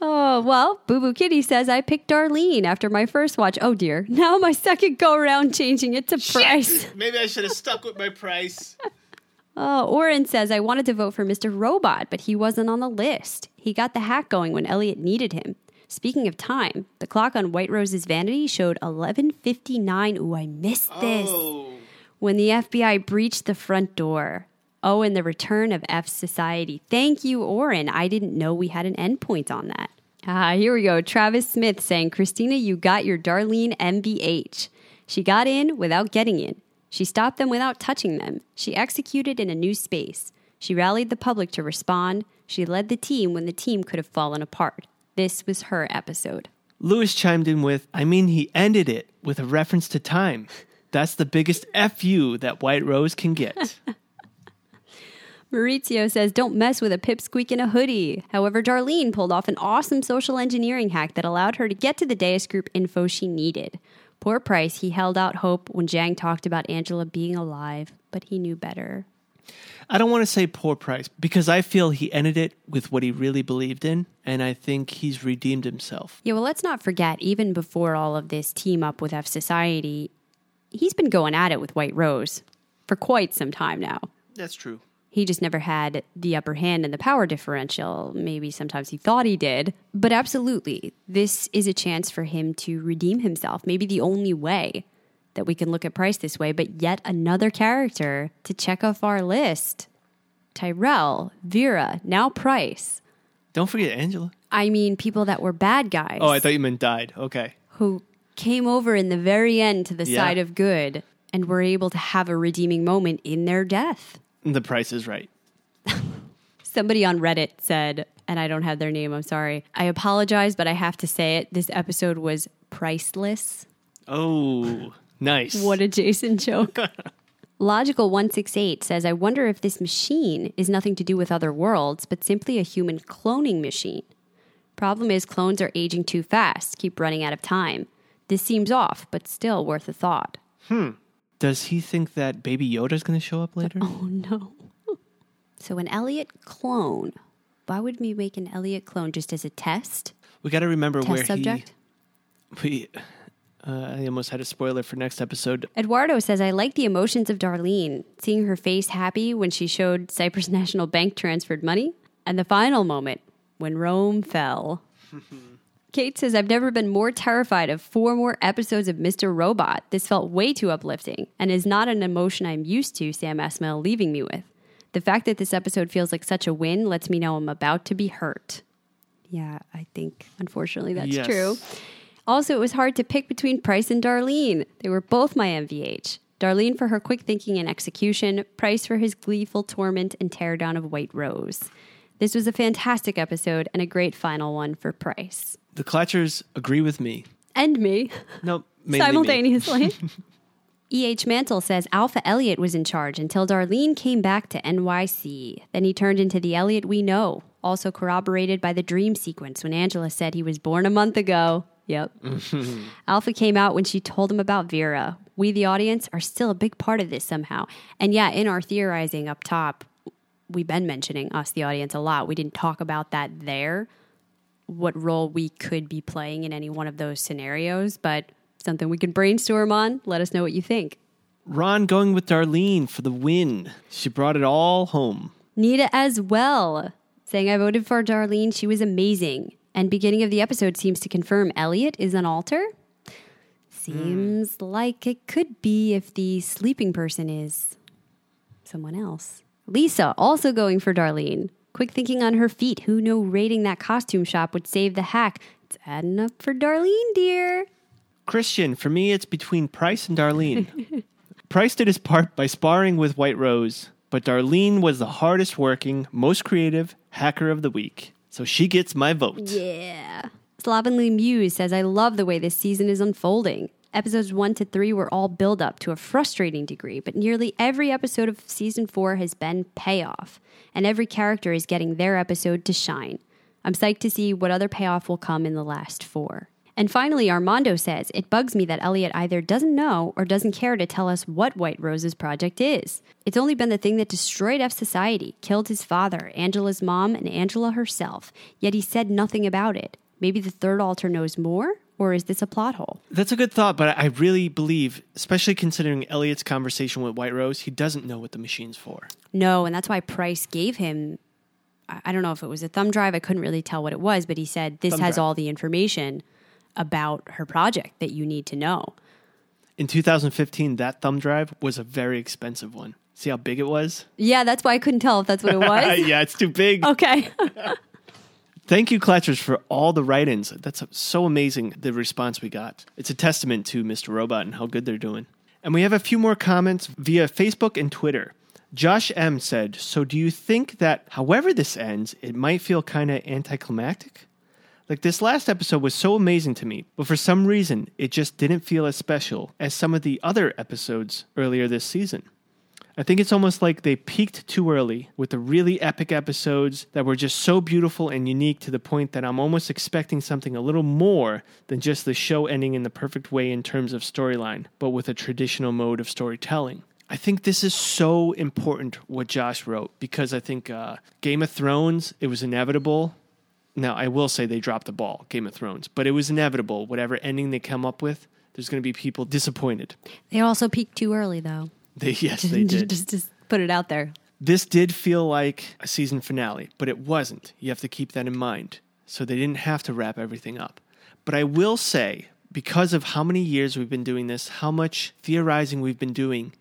Oh, well, Boo Boo Kitty says I picked Darlene after my first watch. Oh dear. Now my second go around changing it to Price. Maybe I should have stuck with my price. Oh, Oren says I wanted to vote for Mr. Robot, but he wasn't on the list. He got the hack going when Elliot needed him. Speaking of time, the clock on White Rose's vanity showed 11:59. Ooh, I missed this. When the FBI breached the front door. Oh, and the return of F Society. Thank you, Oren. I didn't know we had an endpoint on that. Ah, here we go. Travis Smith saying, Christina, you got your Darlene MVH. She got in without getting in. She stopped them without touching them. She executed in a new space. She rallied the public to respond. She led the team when the team could have fallen apart. This was her episode. Lewis chimed in with, I mean, he ended it with a reference to time. That's the biggest FU that White Rose can get. Maurizio says, Don't mess with a pipsqueak in a hoodie. However, Darlene pulled off an awesome social engineering hack that allowed her to get to the Deus Group info she needed. Poor Price, he held out hope when Zhang talked about Angela being alive, but he knew better. I don't want to say poor price because I feel he ended it with what he really believed in, and I think he's redeemed himself. Yeah, well, let's not forget, even before all of this team up with F Society, he's been going at it with White Rose for quite some time now. That's true. He just never had the upper hand in the power differential. Maybe sometimes he thought he did. But absolutely, this is a chance for him to redeem himself. Maybe the only way that we can look at Price this way, but yet another character to check off our list Tyrell, Vera, now Price. Don't forget Angela. I mean, people that were bad guys Oh, I thought you meant died. Okay. who came over in the very end to the Yeah. side of good and were able to have a redeeming moment in their death. The price is right. Somebody on Reddit said, and I don't have their name, I'm sorry. I apologize, but I have to say it. This episode was priceless. Oh, nice. What a Jason joke. Logical 168 says, I wonder if this machine is nothing to do with other worlds, but simply a human cloning machine. Problem is, clones are aging too fast, keep running out of time. This seems off, but still worth a thought. Hmm. Does he think that Baby Yoda's going to show up later? Oh no. so, an Elliot clone. Why would we make an Elliot clone just as a test? We got to remember Test where subject? he. We, uh, I almost had a spoiler for next episode. Eduardo says, I like the emotions of Darlene, seeing her face happy when she showed Cyprus National Bank transferred money, and the final moment when Rome fell. Kate says, I've never been more terrified of four more episodes of Mr. Robot. This felt way too uplifting and is not an emotion I'm used to Sam Esmail leaving me with. The fact that this episode feels like such a win lets me know I'm about to be hurt. Yeah, I think unfortunately that's Yes. true. Also, it was hard to pick between Price and Darlene. They were both my MVH. Darlene for her quick thinking and execution, Price for his gleeful torment and teardown of White Rose. This was a fantastic episode and a great final one for Price. The Clatchers agree with me. And me, Nope. me. simultaneously. E.H. Mantle says Alpha Elliot was in charge until Darlene came back to NYC. Then he turned into the Elliot we know, also corroborated by the dream sequence when Angela said he was born a month ago. Yep. Mm-hmm. Alpha came out when she told him about Vera. We, the audience, are still a big part of this somehow. And yeah, in our theorizing up top, we've been mentioning us, the audience, a lot. We didn't talk about that there. what role we could be playing in any one of those scenarios, but something we can brainstorm on. Let us know what you think. Ron going with Darlene for the win. She brought it all home. Nita as well, saying I voted for Darlene. She was amazing. And beginning of the episode seems to confirm Elliot is an alter. Seems hmm. like it could be if the sleeping person is someone else. Lisa also going for Darlene. Quick thinking on her feet. Who knew raiding that costume shop would save the hack? It's adding up for Darlene, dear. Christian, for me, it's between Price and Darlene. Price did his part by sparring with White Rose, but Darlene was the hardest working, most creative hacker of the week. So she gets my vote. Yeah. Slovenly Muse says, I love the way this season is unfolding. Episodes one to three were all build up to a frustrating degree, but nearly every episode of season four has been payoff, and every character is getting their episode to shine. I'm psyched to see what other payoff will come in the last four. And finally, Armando says, It bugs me that Elliot either doesn't know or doesn't care to tell us what White Rose's project is. It's only been the thing that destroyed F Society, killed his father, Angela's mom, and Angela herself, yet he said nothing about it. Maybe the third alter knows more? Or is this a plot hole? That's a good thought, but I really believe, especially considering Elliot's conversation with White Rose, he doesn't know what the machine's for. No, and that's why Price gave him. I don't know if it was a thumb drive. I couldn't really tell what it was, but he said this Thumb has drive. all the information about her project that you need to know. In 2015, that thumb drive was a very expensive one. See how big it was? Yeah, that's why I couldn't tell if that's what it was. yeah, it's too big. Okay. Thank you, Clatchers, for all the write ins. That's so amazing, the response we got. It's a testament to Mr. Robot and how good they're doing. And we have a few more comments via Facebook and Twitter. Josh M said, So do you think that however this ends, it might feel kind of anticlimactic? Like this last episode was so amazing to me, but for some reason, it just didn't feel as special as some of the other episodes earlier this season. I think it's almost like they peaked too early with the really epic episodes that were just so beautiful and unique to the point that I'm almost expecting something a little more than just the show ending in the perfect way in terms of storyline, but with a traditional mode of storytelling. I think this is so important what Josh wrote because I think uh, Game of Thrones, it was inevitable. Now, I will say they dropped the ball, Game of Thrones, but it was inevitable. Whatever ending they come up with, there's going to be people disappointed. they also peaked too early, though. They, yes, they did. just, just put it out there. This did feel like a season finale, but it wasn't. You have to keep that in mind. So they didn't have to wrap everything up. But I will say, because of how many years we've been doing this, how much theorizing we've been doing,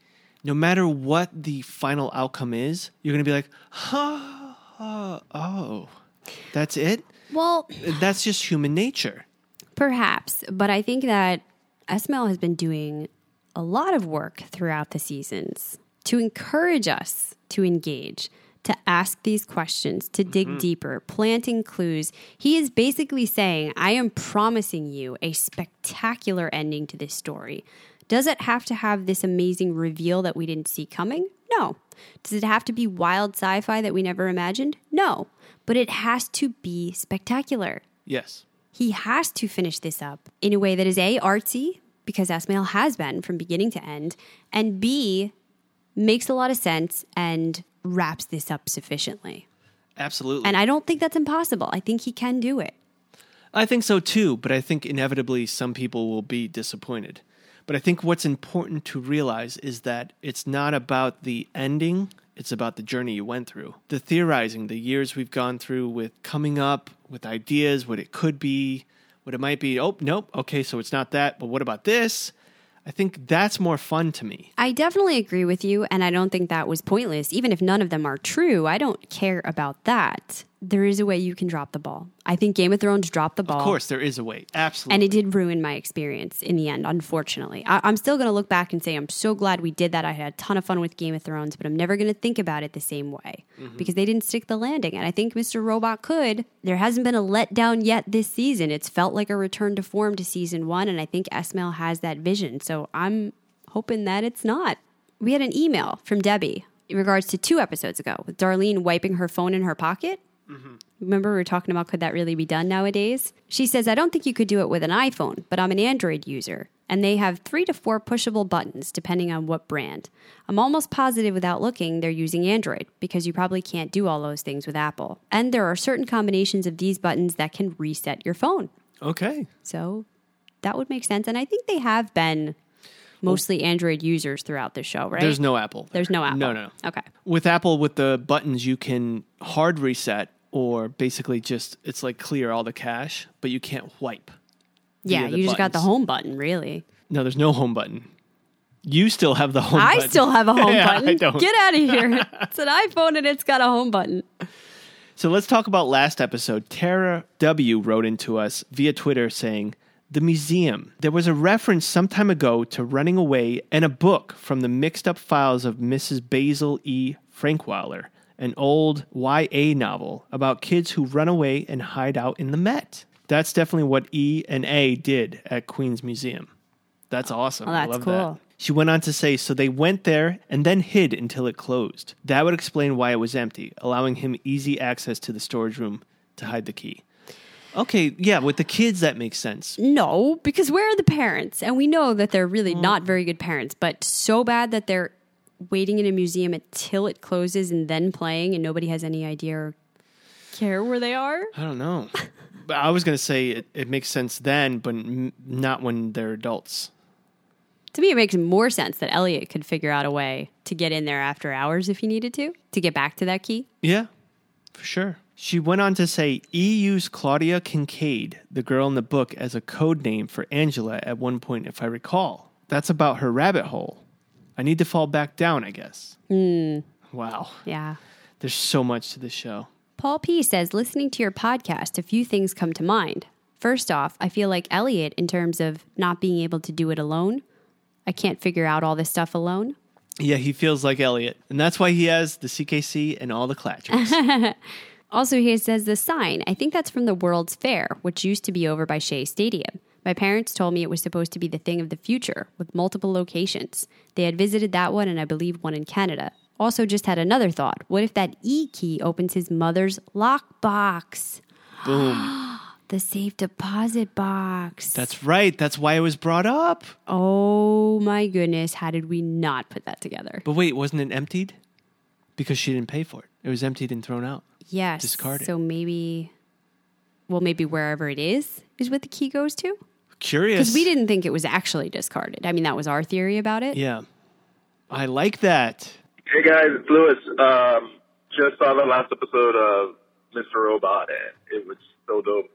no matter what the final outcome is, you're going to be like, huh, uh, oh, that's it? Well, That's just human nature. Perhaps, but I think that Esmail has been doing a lot of work throughout the seasons to encourage us to engage, to ask these questions, to dig mm-hmm. deeper, planting clues. He is basically saying, I am promising you a spectacular ending to this story. Does it have to have this amazing reveal that we didn't see coming? No. Does it have to be wild sci fi that we never imagined? No. But it has to be spectacular Yes. he has to finish this up in a way that is A, artsy, because Esmail has been from beginning to end, and B, makes a lot of sense and wraps this up sufficiently. Absolutely. And I don't think that's impossible. I think he can do it. I think so too, but I think inevitably some people will be disappointed. But I think what's important to realize is that it's not about the ending, it's about the journey you went through. The theorizing, the years we've gone through with coming up with ideas, what it could be, what it might be. Oh, nope, okay, so it's not that, but what about this? I think that's more fun to me. I definitely agree with you, and I don't think that was pointless. Even if none of them are true, I don't care about that. There is a way you can drop the ball. I think Game of Thrones dropped the ball. Of course, there is a way. Absolutely. And it did ruin my experience in the end, unfortunately. I- I'm still going to look back and say, I'm so glad we did that. I had a ton of fun with Game of Thrones, but I'm never going to think about it the same way mm-hmm. because they didn't stick the landing. And I think Mr. Robot could. There hasn't been a letdown yet this season. It's felt like a return to form to season one. And I think Esmail has that vision. So I'm hoping that it's not. We had an email from Debbie in regards to two episodes ago with Darlene wiping her phone in her pocket. Mm-hmm. Remember, we were talking about could that really be done nowadays? She says, I don't think you could do it with an iPhone, but I'm an Android user, and they have three to four pushable buttons depending on what brand. I'm almost positive without looking they're using Android because you probably can't do all those things with Apple. And there are certain combinations of these buttons that can reset your phone. Okay. So that would make sense. And I think they have been mostly Android users throughout the show, right? There's no Apple. There's no Apple. No, no, no. Okay. With Apple, with the buttons, you can hard reset or basically just it's like clear all the cache, but you can't wipe. Yeah, you just got the home button, really. No, there's no home button. You still have the home I button. still have a home Yeah, button. I don't. Get out of here. it's an iPhone and it's got a home button. So let's talk about last episode. Tara W wrote into us via Twitter saying, The museum. There was a reference some time ago to running away and a book from the mixed up files of Mrs. Basil E. Frankweiler, an old YA novel about kids who run away and hide out in the Met. That's definitely what E and A did at Queen's Museum. That's awesome. Oh, I that's love cool. that. She went on to say, so they went there and then hid until it closed. That would explain why it was empty, allowing him easy access to the storage room to hide the key. Okay, yeah, with the kids, that makes sense. No, because where are the parents? And we know that they're really mm. not very good parents, but so bad that they're waiting in a museum until it closes and then playing, and nobody has any idea or care where they are. I don't know. but I was going to say it, it makes sense then, but n- not when they're adults. To me, it makes more sense that Elliot could figure out a way to get in there after hours if he needed to, to get back to that key. Yeah, for sure. She went on to say E used Claudia Kincaid, the girl in the book, as a code name for Angela at one point, if I recall. That's about her rabbit hole. I need to fall back down, I guess. Hmm. Wow. Yeah. There's so much to this show. Paul P says, listening to your podcast, a few things come to mind. First off, I feel like Elliot in terms of not being able to do it alone. I can't figure out all this stuff alone. Yeah, he feels like Elliot. And that's why he has the CKC and all the Clatchers. Also, he says the sign. I think that's from the World's Fair, which used to be over by Shea Stadium. My parents told me it was supposed to be the thing of the future with multiple locations. They had visited that one and I believe one in Canada. Also, just had another thought. What if that E key opens his mother's lockbox? Boom. The safe deposit box. That's right. That's why it was brought up. Oh my goodness, how did we not put that together? But wait, wasn't it emptied? Because she didn't pay for it. It was emptied and thrown out. Yes. Discard it. So maybe, well, maybe wherever it is, is what the key goes to? Curious. Because we didn't think it was actually discarded. I mean, that was our theory about it. Yeah. I like that. Hey guys, it's Lewis. Um, just saw the last episode of Mr. Robot, and it was so dope.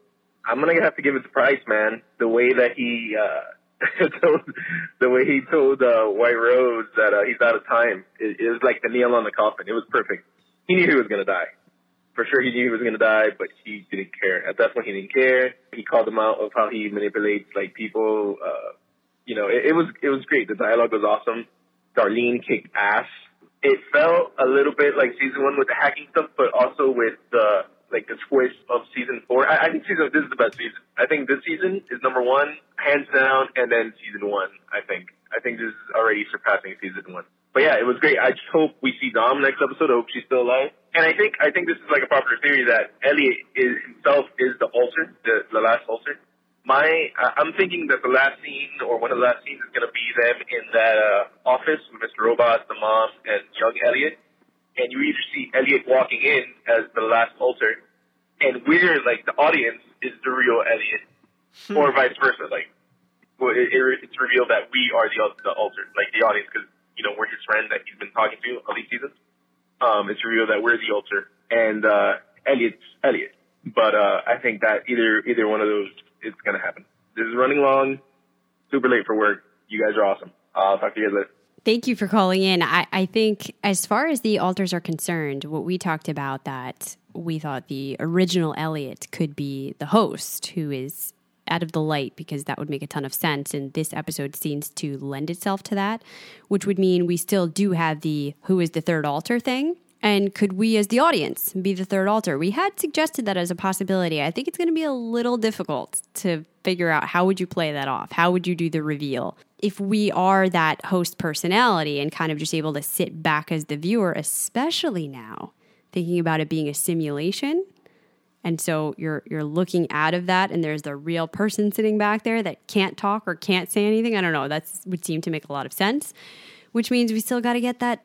I'm gonna have to give it the Price, man. The way that he, uh, told, the way he told uh, White Rose that uh, he's out of time, it, it was like the nail on the coffin. It was perfect. He knew he was gonna die. For sure, he knew he was gonna die, but he didn't care. At that point, he didn't care. He called him out of how he manipulates like people. Uh, you know, it, it was it was great. The dialogue was awesome. Darlene kicked ass. It felt a little bit like season one with the hacking stuff, but also with the like the twist of season four. I, I think season this is the best season. I think this season is number one, hands down, and then season one. I think I think this is already surpassing season one. But yeah, it was great. I just hope we see Dom next episode. I hope she's still alive. And I think I think this is like a popular theory that Elliot is himself is the alter, the, the last alter. My, I- I'm thinking that the last scene or one of the last scenes is going to be them in that uh, office with Mr. Robot, the mom, and young Elliot. And you either see Elliot walking in as the last alter, and we're like the audience is the real Elliot, or vice versa. Like, well, it, it, it's revealed that we are the the alter, like the audience, because you know we're his friend that he's been talking to all these seasons. Um, it's revealed that we're the alter and uh, Elliot's Elliot. But uh, I think that either either one of those is going to happen. This is running long, super late for work. You guys are awesome. I'll talk to you guys later. Thank you for calling in. I, I think, as far as the alters are concerned, what we talked about that we thought the original Elliot could be the host, who is out of the light, because that would make a ton of sense. And this episode seems to lend itself to that, which would mean we still do have the who is the third alter thing. And could we, as the audience, be the third alter We had suggested that as a possibility. I think it's going to be a little difficult to figure out how would you play that off? How would you do the reveal? If we are that host personality and kind of just able to sit back as the viewer, especially now, thinking about it being a simulation, And so you're you're looking out of that and there's the real person sitting back there that can't talk or can't say anything. I don't know. That would seem to make a lot of sense. Which means we still got to get that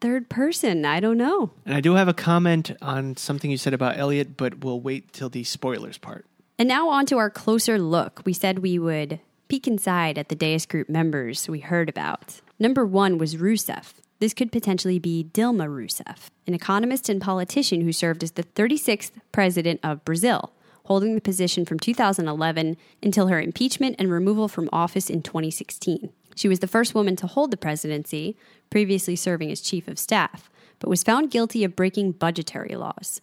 third person. I don't know. And I do have a comment on something you said about Elliot, but we'll wait till the spoilers part. And now on to our closer look. We said we would peek inside at the Deus Group members we heard about. Number one was Rousseff. This could potentially be Dilma Rousseff, an economist and politician who served as the 36th president of Brazil, holding the position from 2011 until her impeachment and removal from office in 2016. She was the first woman to hold the presidency, previously serving as chief of staff, but was found guilty of breaking budgetary laws.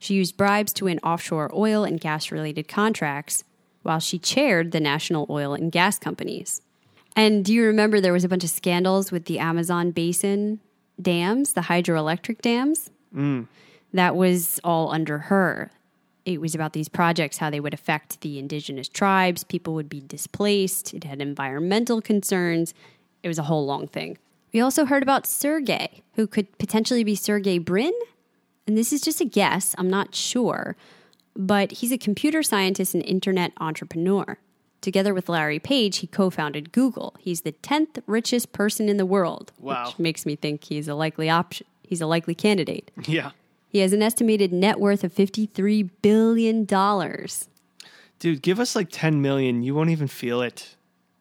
She used bribes to win offshore oil and gas related contracts while she chaired the national oil and gas companies. And do you remember there was a bunch of scandals with the Amazon basin dams, the hydroelectric dams? Mm. That was all under her. It was about these projects, how they would affect the indigenous tribes, people would be displaced, it had environmental concerns. It was a whole long thing. We also heard about Sergey, who could potentially be Sergey Brin. And this is just a guess, I'm not sure. But he's a computer scientist and internet entrepreneur. Together with Larry Page, he co founded Google. He's the 10th richest person in the world. Wow. Which makes me think he's a likely option. He's a likely candidate. Yeah. He has an estimated net worth of $53 billion. Dude, give us like 10 million. You won't even feel it.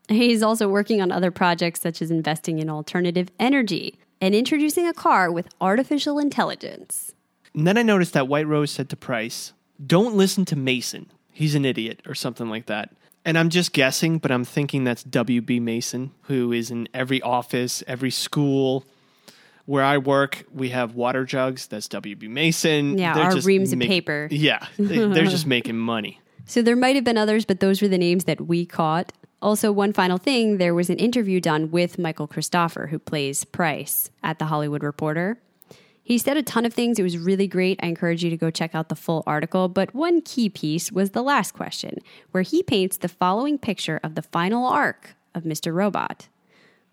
He's also working on other projects such as investing in alternative energy and introducing a car with artificial intelligence. And then I noticed that White Rose said to Price, Don't listen to Mason. He's an idiot, or something like that. And I'm just guessing, but I'm thinking that's W.B. Mason, who is in every office, every school. Where I work, we have water jugs. That's W.B. Mason. Yeah, They're our just reams of paper. Yeah, they, they're just making money. So there might have been others, but those were the names that we caught. Also, one final thing there was an interview done with Michael Cristofer, who plays Price at The Hollywood Reporter. He said a ton of things. It was really great. I encourage you to go check out the full article. But one key piece was the last question, where he paints the following picture of the final arc of Mr. Robot.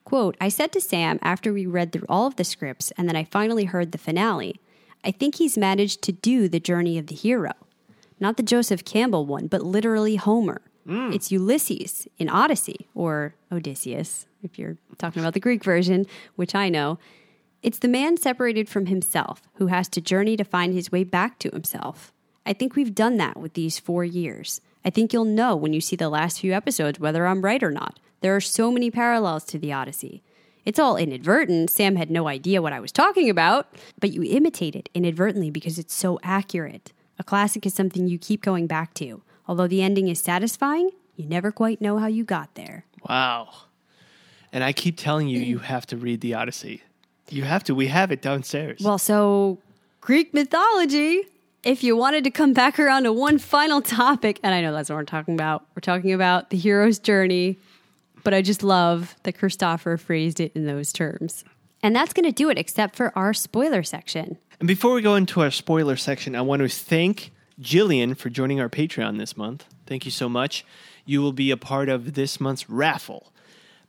Quote, I said to Sam after we read through all of the scripts and then I finally heard the finale, I think he's managed to do the journey of the hero. Not the Joseph Campbell one, but literally Homer. Mm. It's Ulysses in Odyssey, or Odysseus, if you're talking about the Greek version, which I know. It's the man separated from himself who has to journey to find his way back to himself. I think we've done that with these four years. I think you'll know when you see the last few episodes whether I'm right or not. There are so many parallels to the Odyssey. It's all inadvertent. Sam had no idea what I was talking about, but you imitate it inadvertently because it's so accurate. A classic is something you keep going back to. Although the ending is satisfying, you never quite know how you got there. Wow. And I keep telling you, you have to read the Odyssey. You have to. We have it downstairs. Well, so Greek mythology, if you wanted to come back around to one final topic, and I know that's what we're talking about, we're talking about the hero's journey, but I just love that Cristofer phrased it in those terms. And that's going to do it, except for our spoiler section. And before we go into our spoiler section, I want to thank Jillian for joining our Patreon this month. Thank you so much. You will be a part of this month's raffle.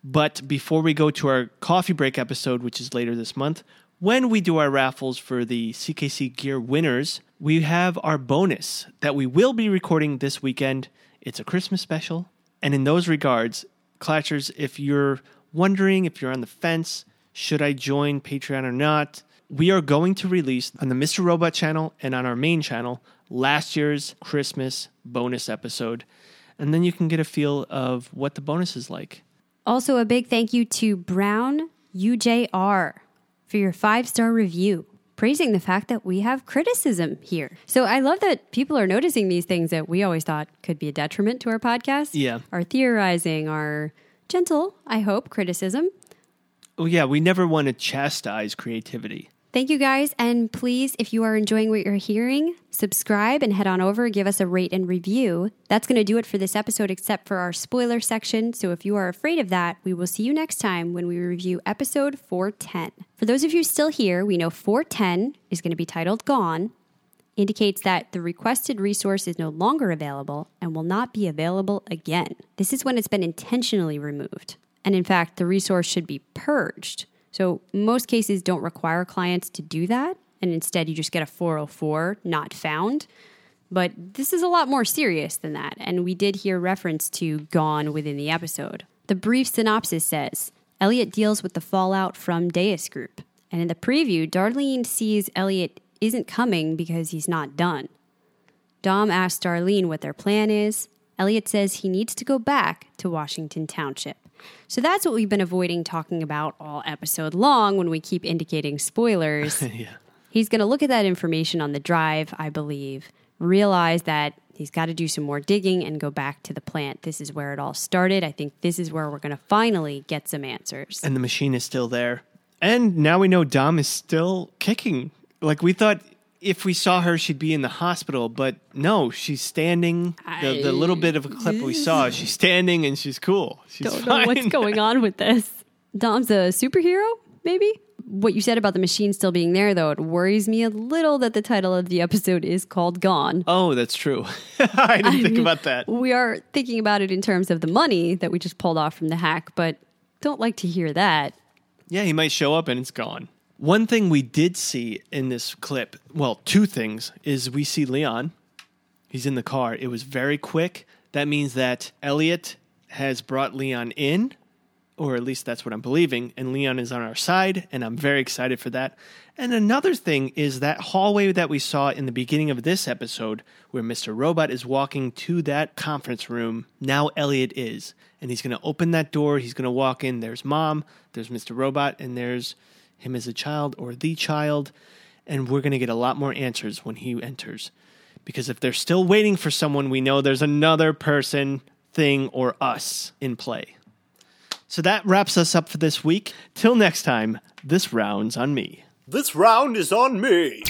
But before we go to our coffee break episode, which is later this month, when we do our raffles for the CKC Gear winners, we have our bonus that we will be recording this weekend. It's a Christmas special. And in those regards, Clatchers, if you're wondering, if you're on the fence, should I join Patreon or not? We are going to release on the Mr. Robot channel and on our main channel last year's Christmas bonus episode. And then you can get a feel of what the bonus is like. Also, a big thank you to Brown UJR for your five star review, praising the fact that we have criticism here. So I love that people are noticing these things that we always thought could be a detriment to our podcast. Yeah. Our theorizing, our gentle, I hope, criticism. Oh, yeah, we never want to chastise creativity. Thank you guys. And please, if you are enjoying what you're hearing, subscribe and head on over, give us a rate and review. That's going to do it for this episode, except for our spoiler section. So if you are afraid of that, we will see you next time when we review episode 410. For those of you still here, we know 410 is going to be titled Gone, indicates that the requested resource is no longer available and will not be available again. This is when it's been intentionally removed. And in fact, the resource should be purged. So most cases don't require clients to do that, and instead you just get a 404 not found. But this is a lot more serious than that, and we did hear reference to Gone within the episode. The brief synopsis says Elliot deals with the fallout from Deus Group, and in the preview, Darlene sees Elliot isn't coming because he's not done. Dom asks Darlene what their plan is. Elliot says he needs to go back to Washington Township. So that's what we've been avoiding talking about all episode long when we keep indicating spoilers. yeah. He's going to look at that information on the drive, I believe, realize that he's got to do some more digging and go back to the plant. This is where it all started. I think this is where we're going to finally get some answers. And the machine is still there. And now we know Dom is still kicking. Like we thought if we saw her, she'd be in the hospital, but no, she's standing. The, the little bit of a clip we saw, she's standing and she's cool. She's Don't fine. know what's going on with this. Dom's a superhero, maybe? What you said about the machine still being there, though, it worries me a little that the title of the episode is called Gone. Oh, that's true. I didn't think about that. We are thinking about it in terms of the money that we just pulled off from the hack, but don't like to hear that. Yeah, he might show up and it's gone. One thing we did see in this clip, well, two things, is we see Leon. He's in the car. It was very quick. That means that Elliot has brought Leon in, or at least that's what I'm believing, and Leon is on our side, and I'm very excited for that. And another thing is that hallway that we saw in the beginning of this episode, where Mr. Robot is walking to that conference room. Now Elliot is, and he's going to open that door. He's going to walk in. There's mom, there's Mr. Robot, and there's him as a child or the child. And we're going to get a lot more answers when he enters. Because if they're still waiting for someone, we know there's another person, thing, or us in play. So that wraps us up for this week. Till next time, this round's on me. This round is on me.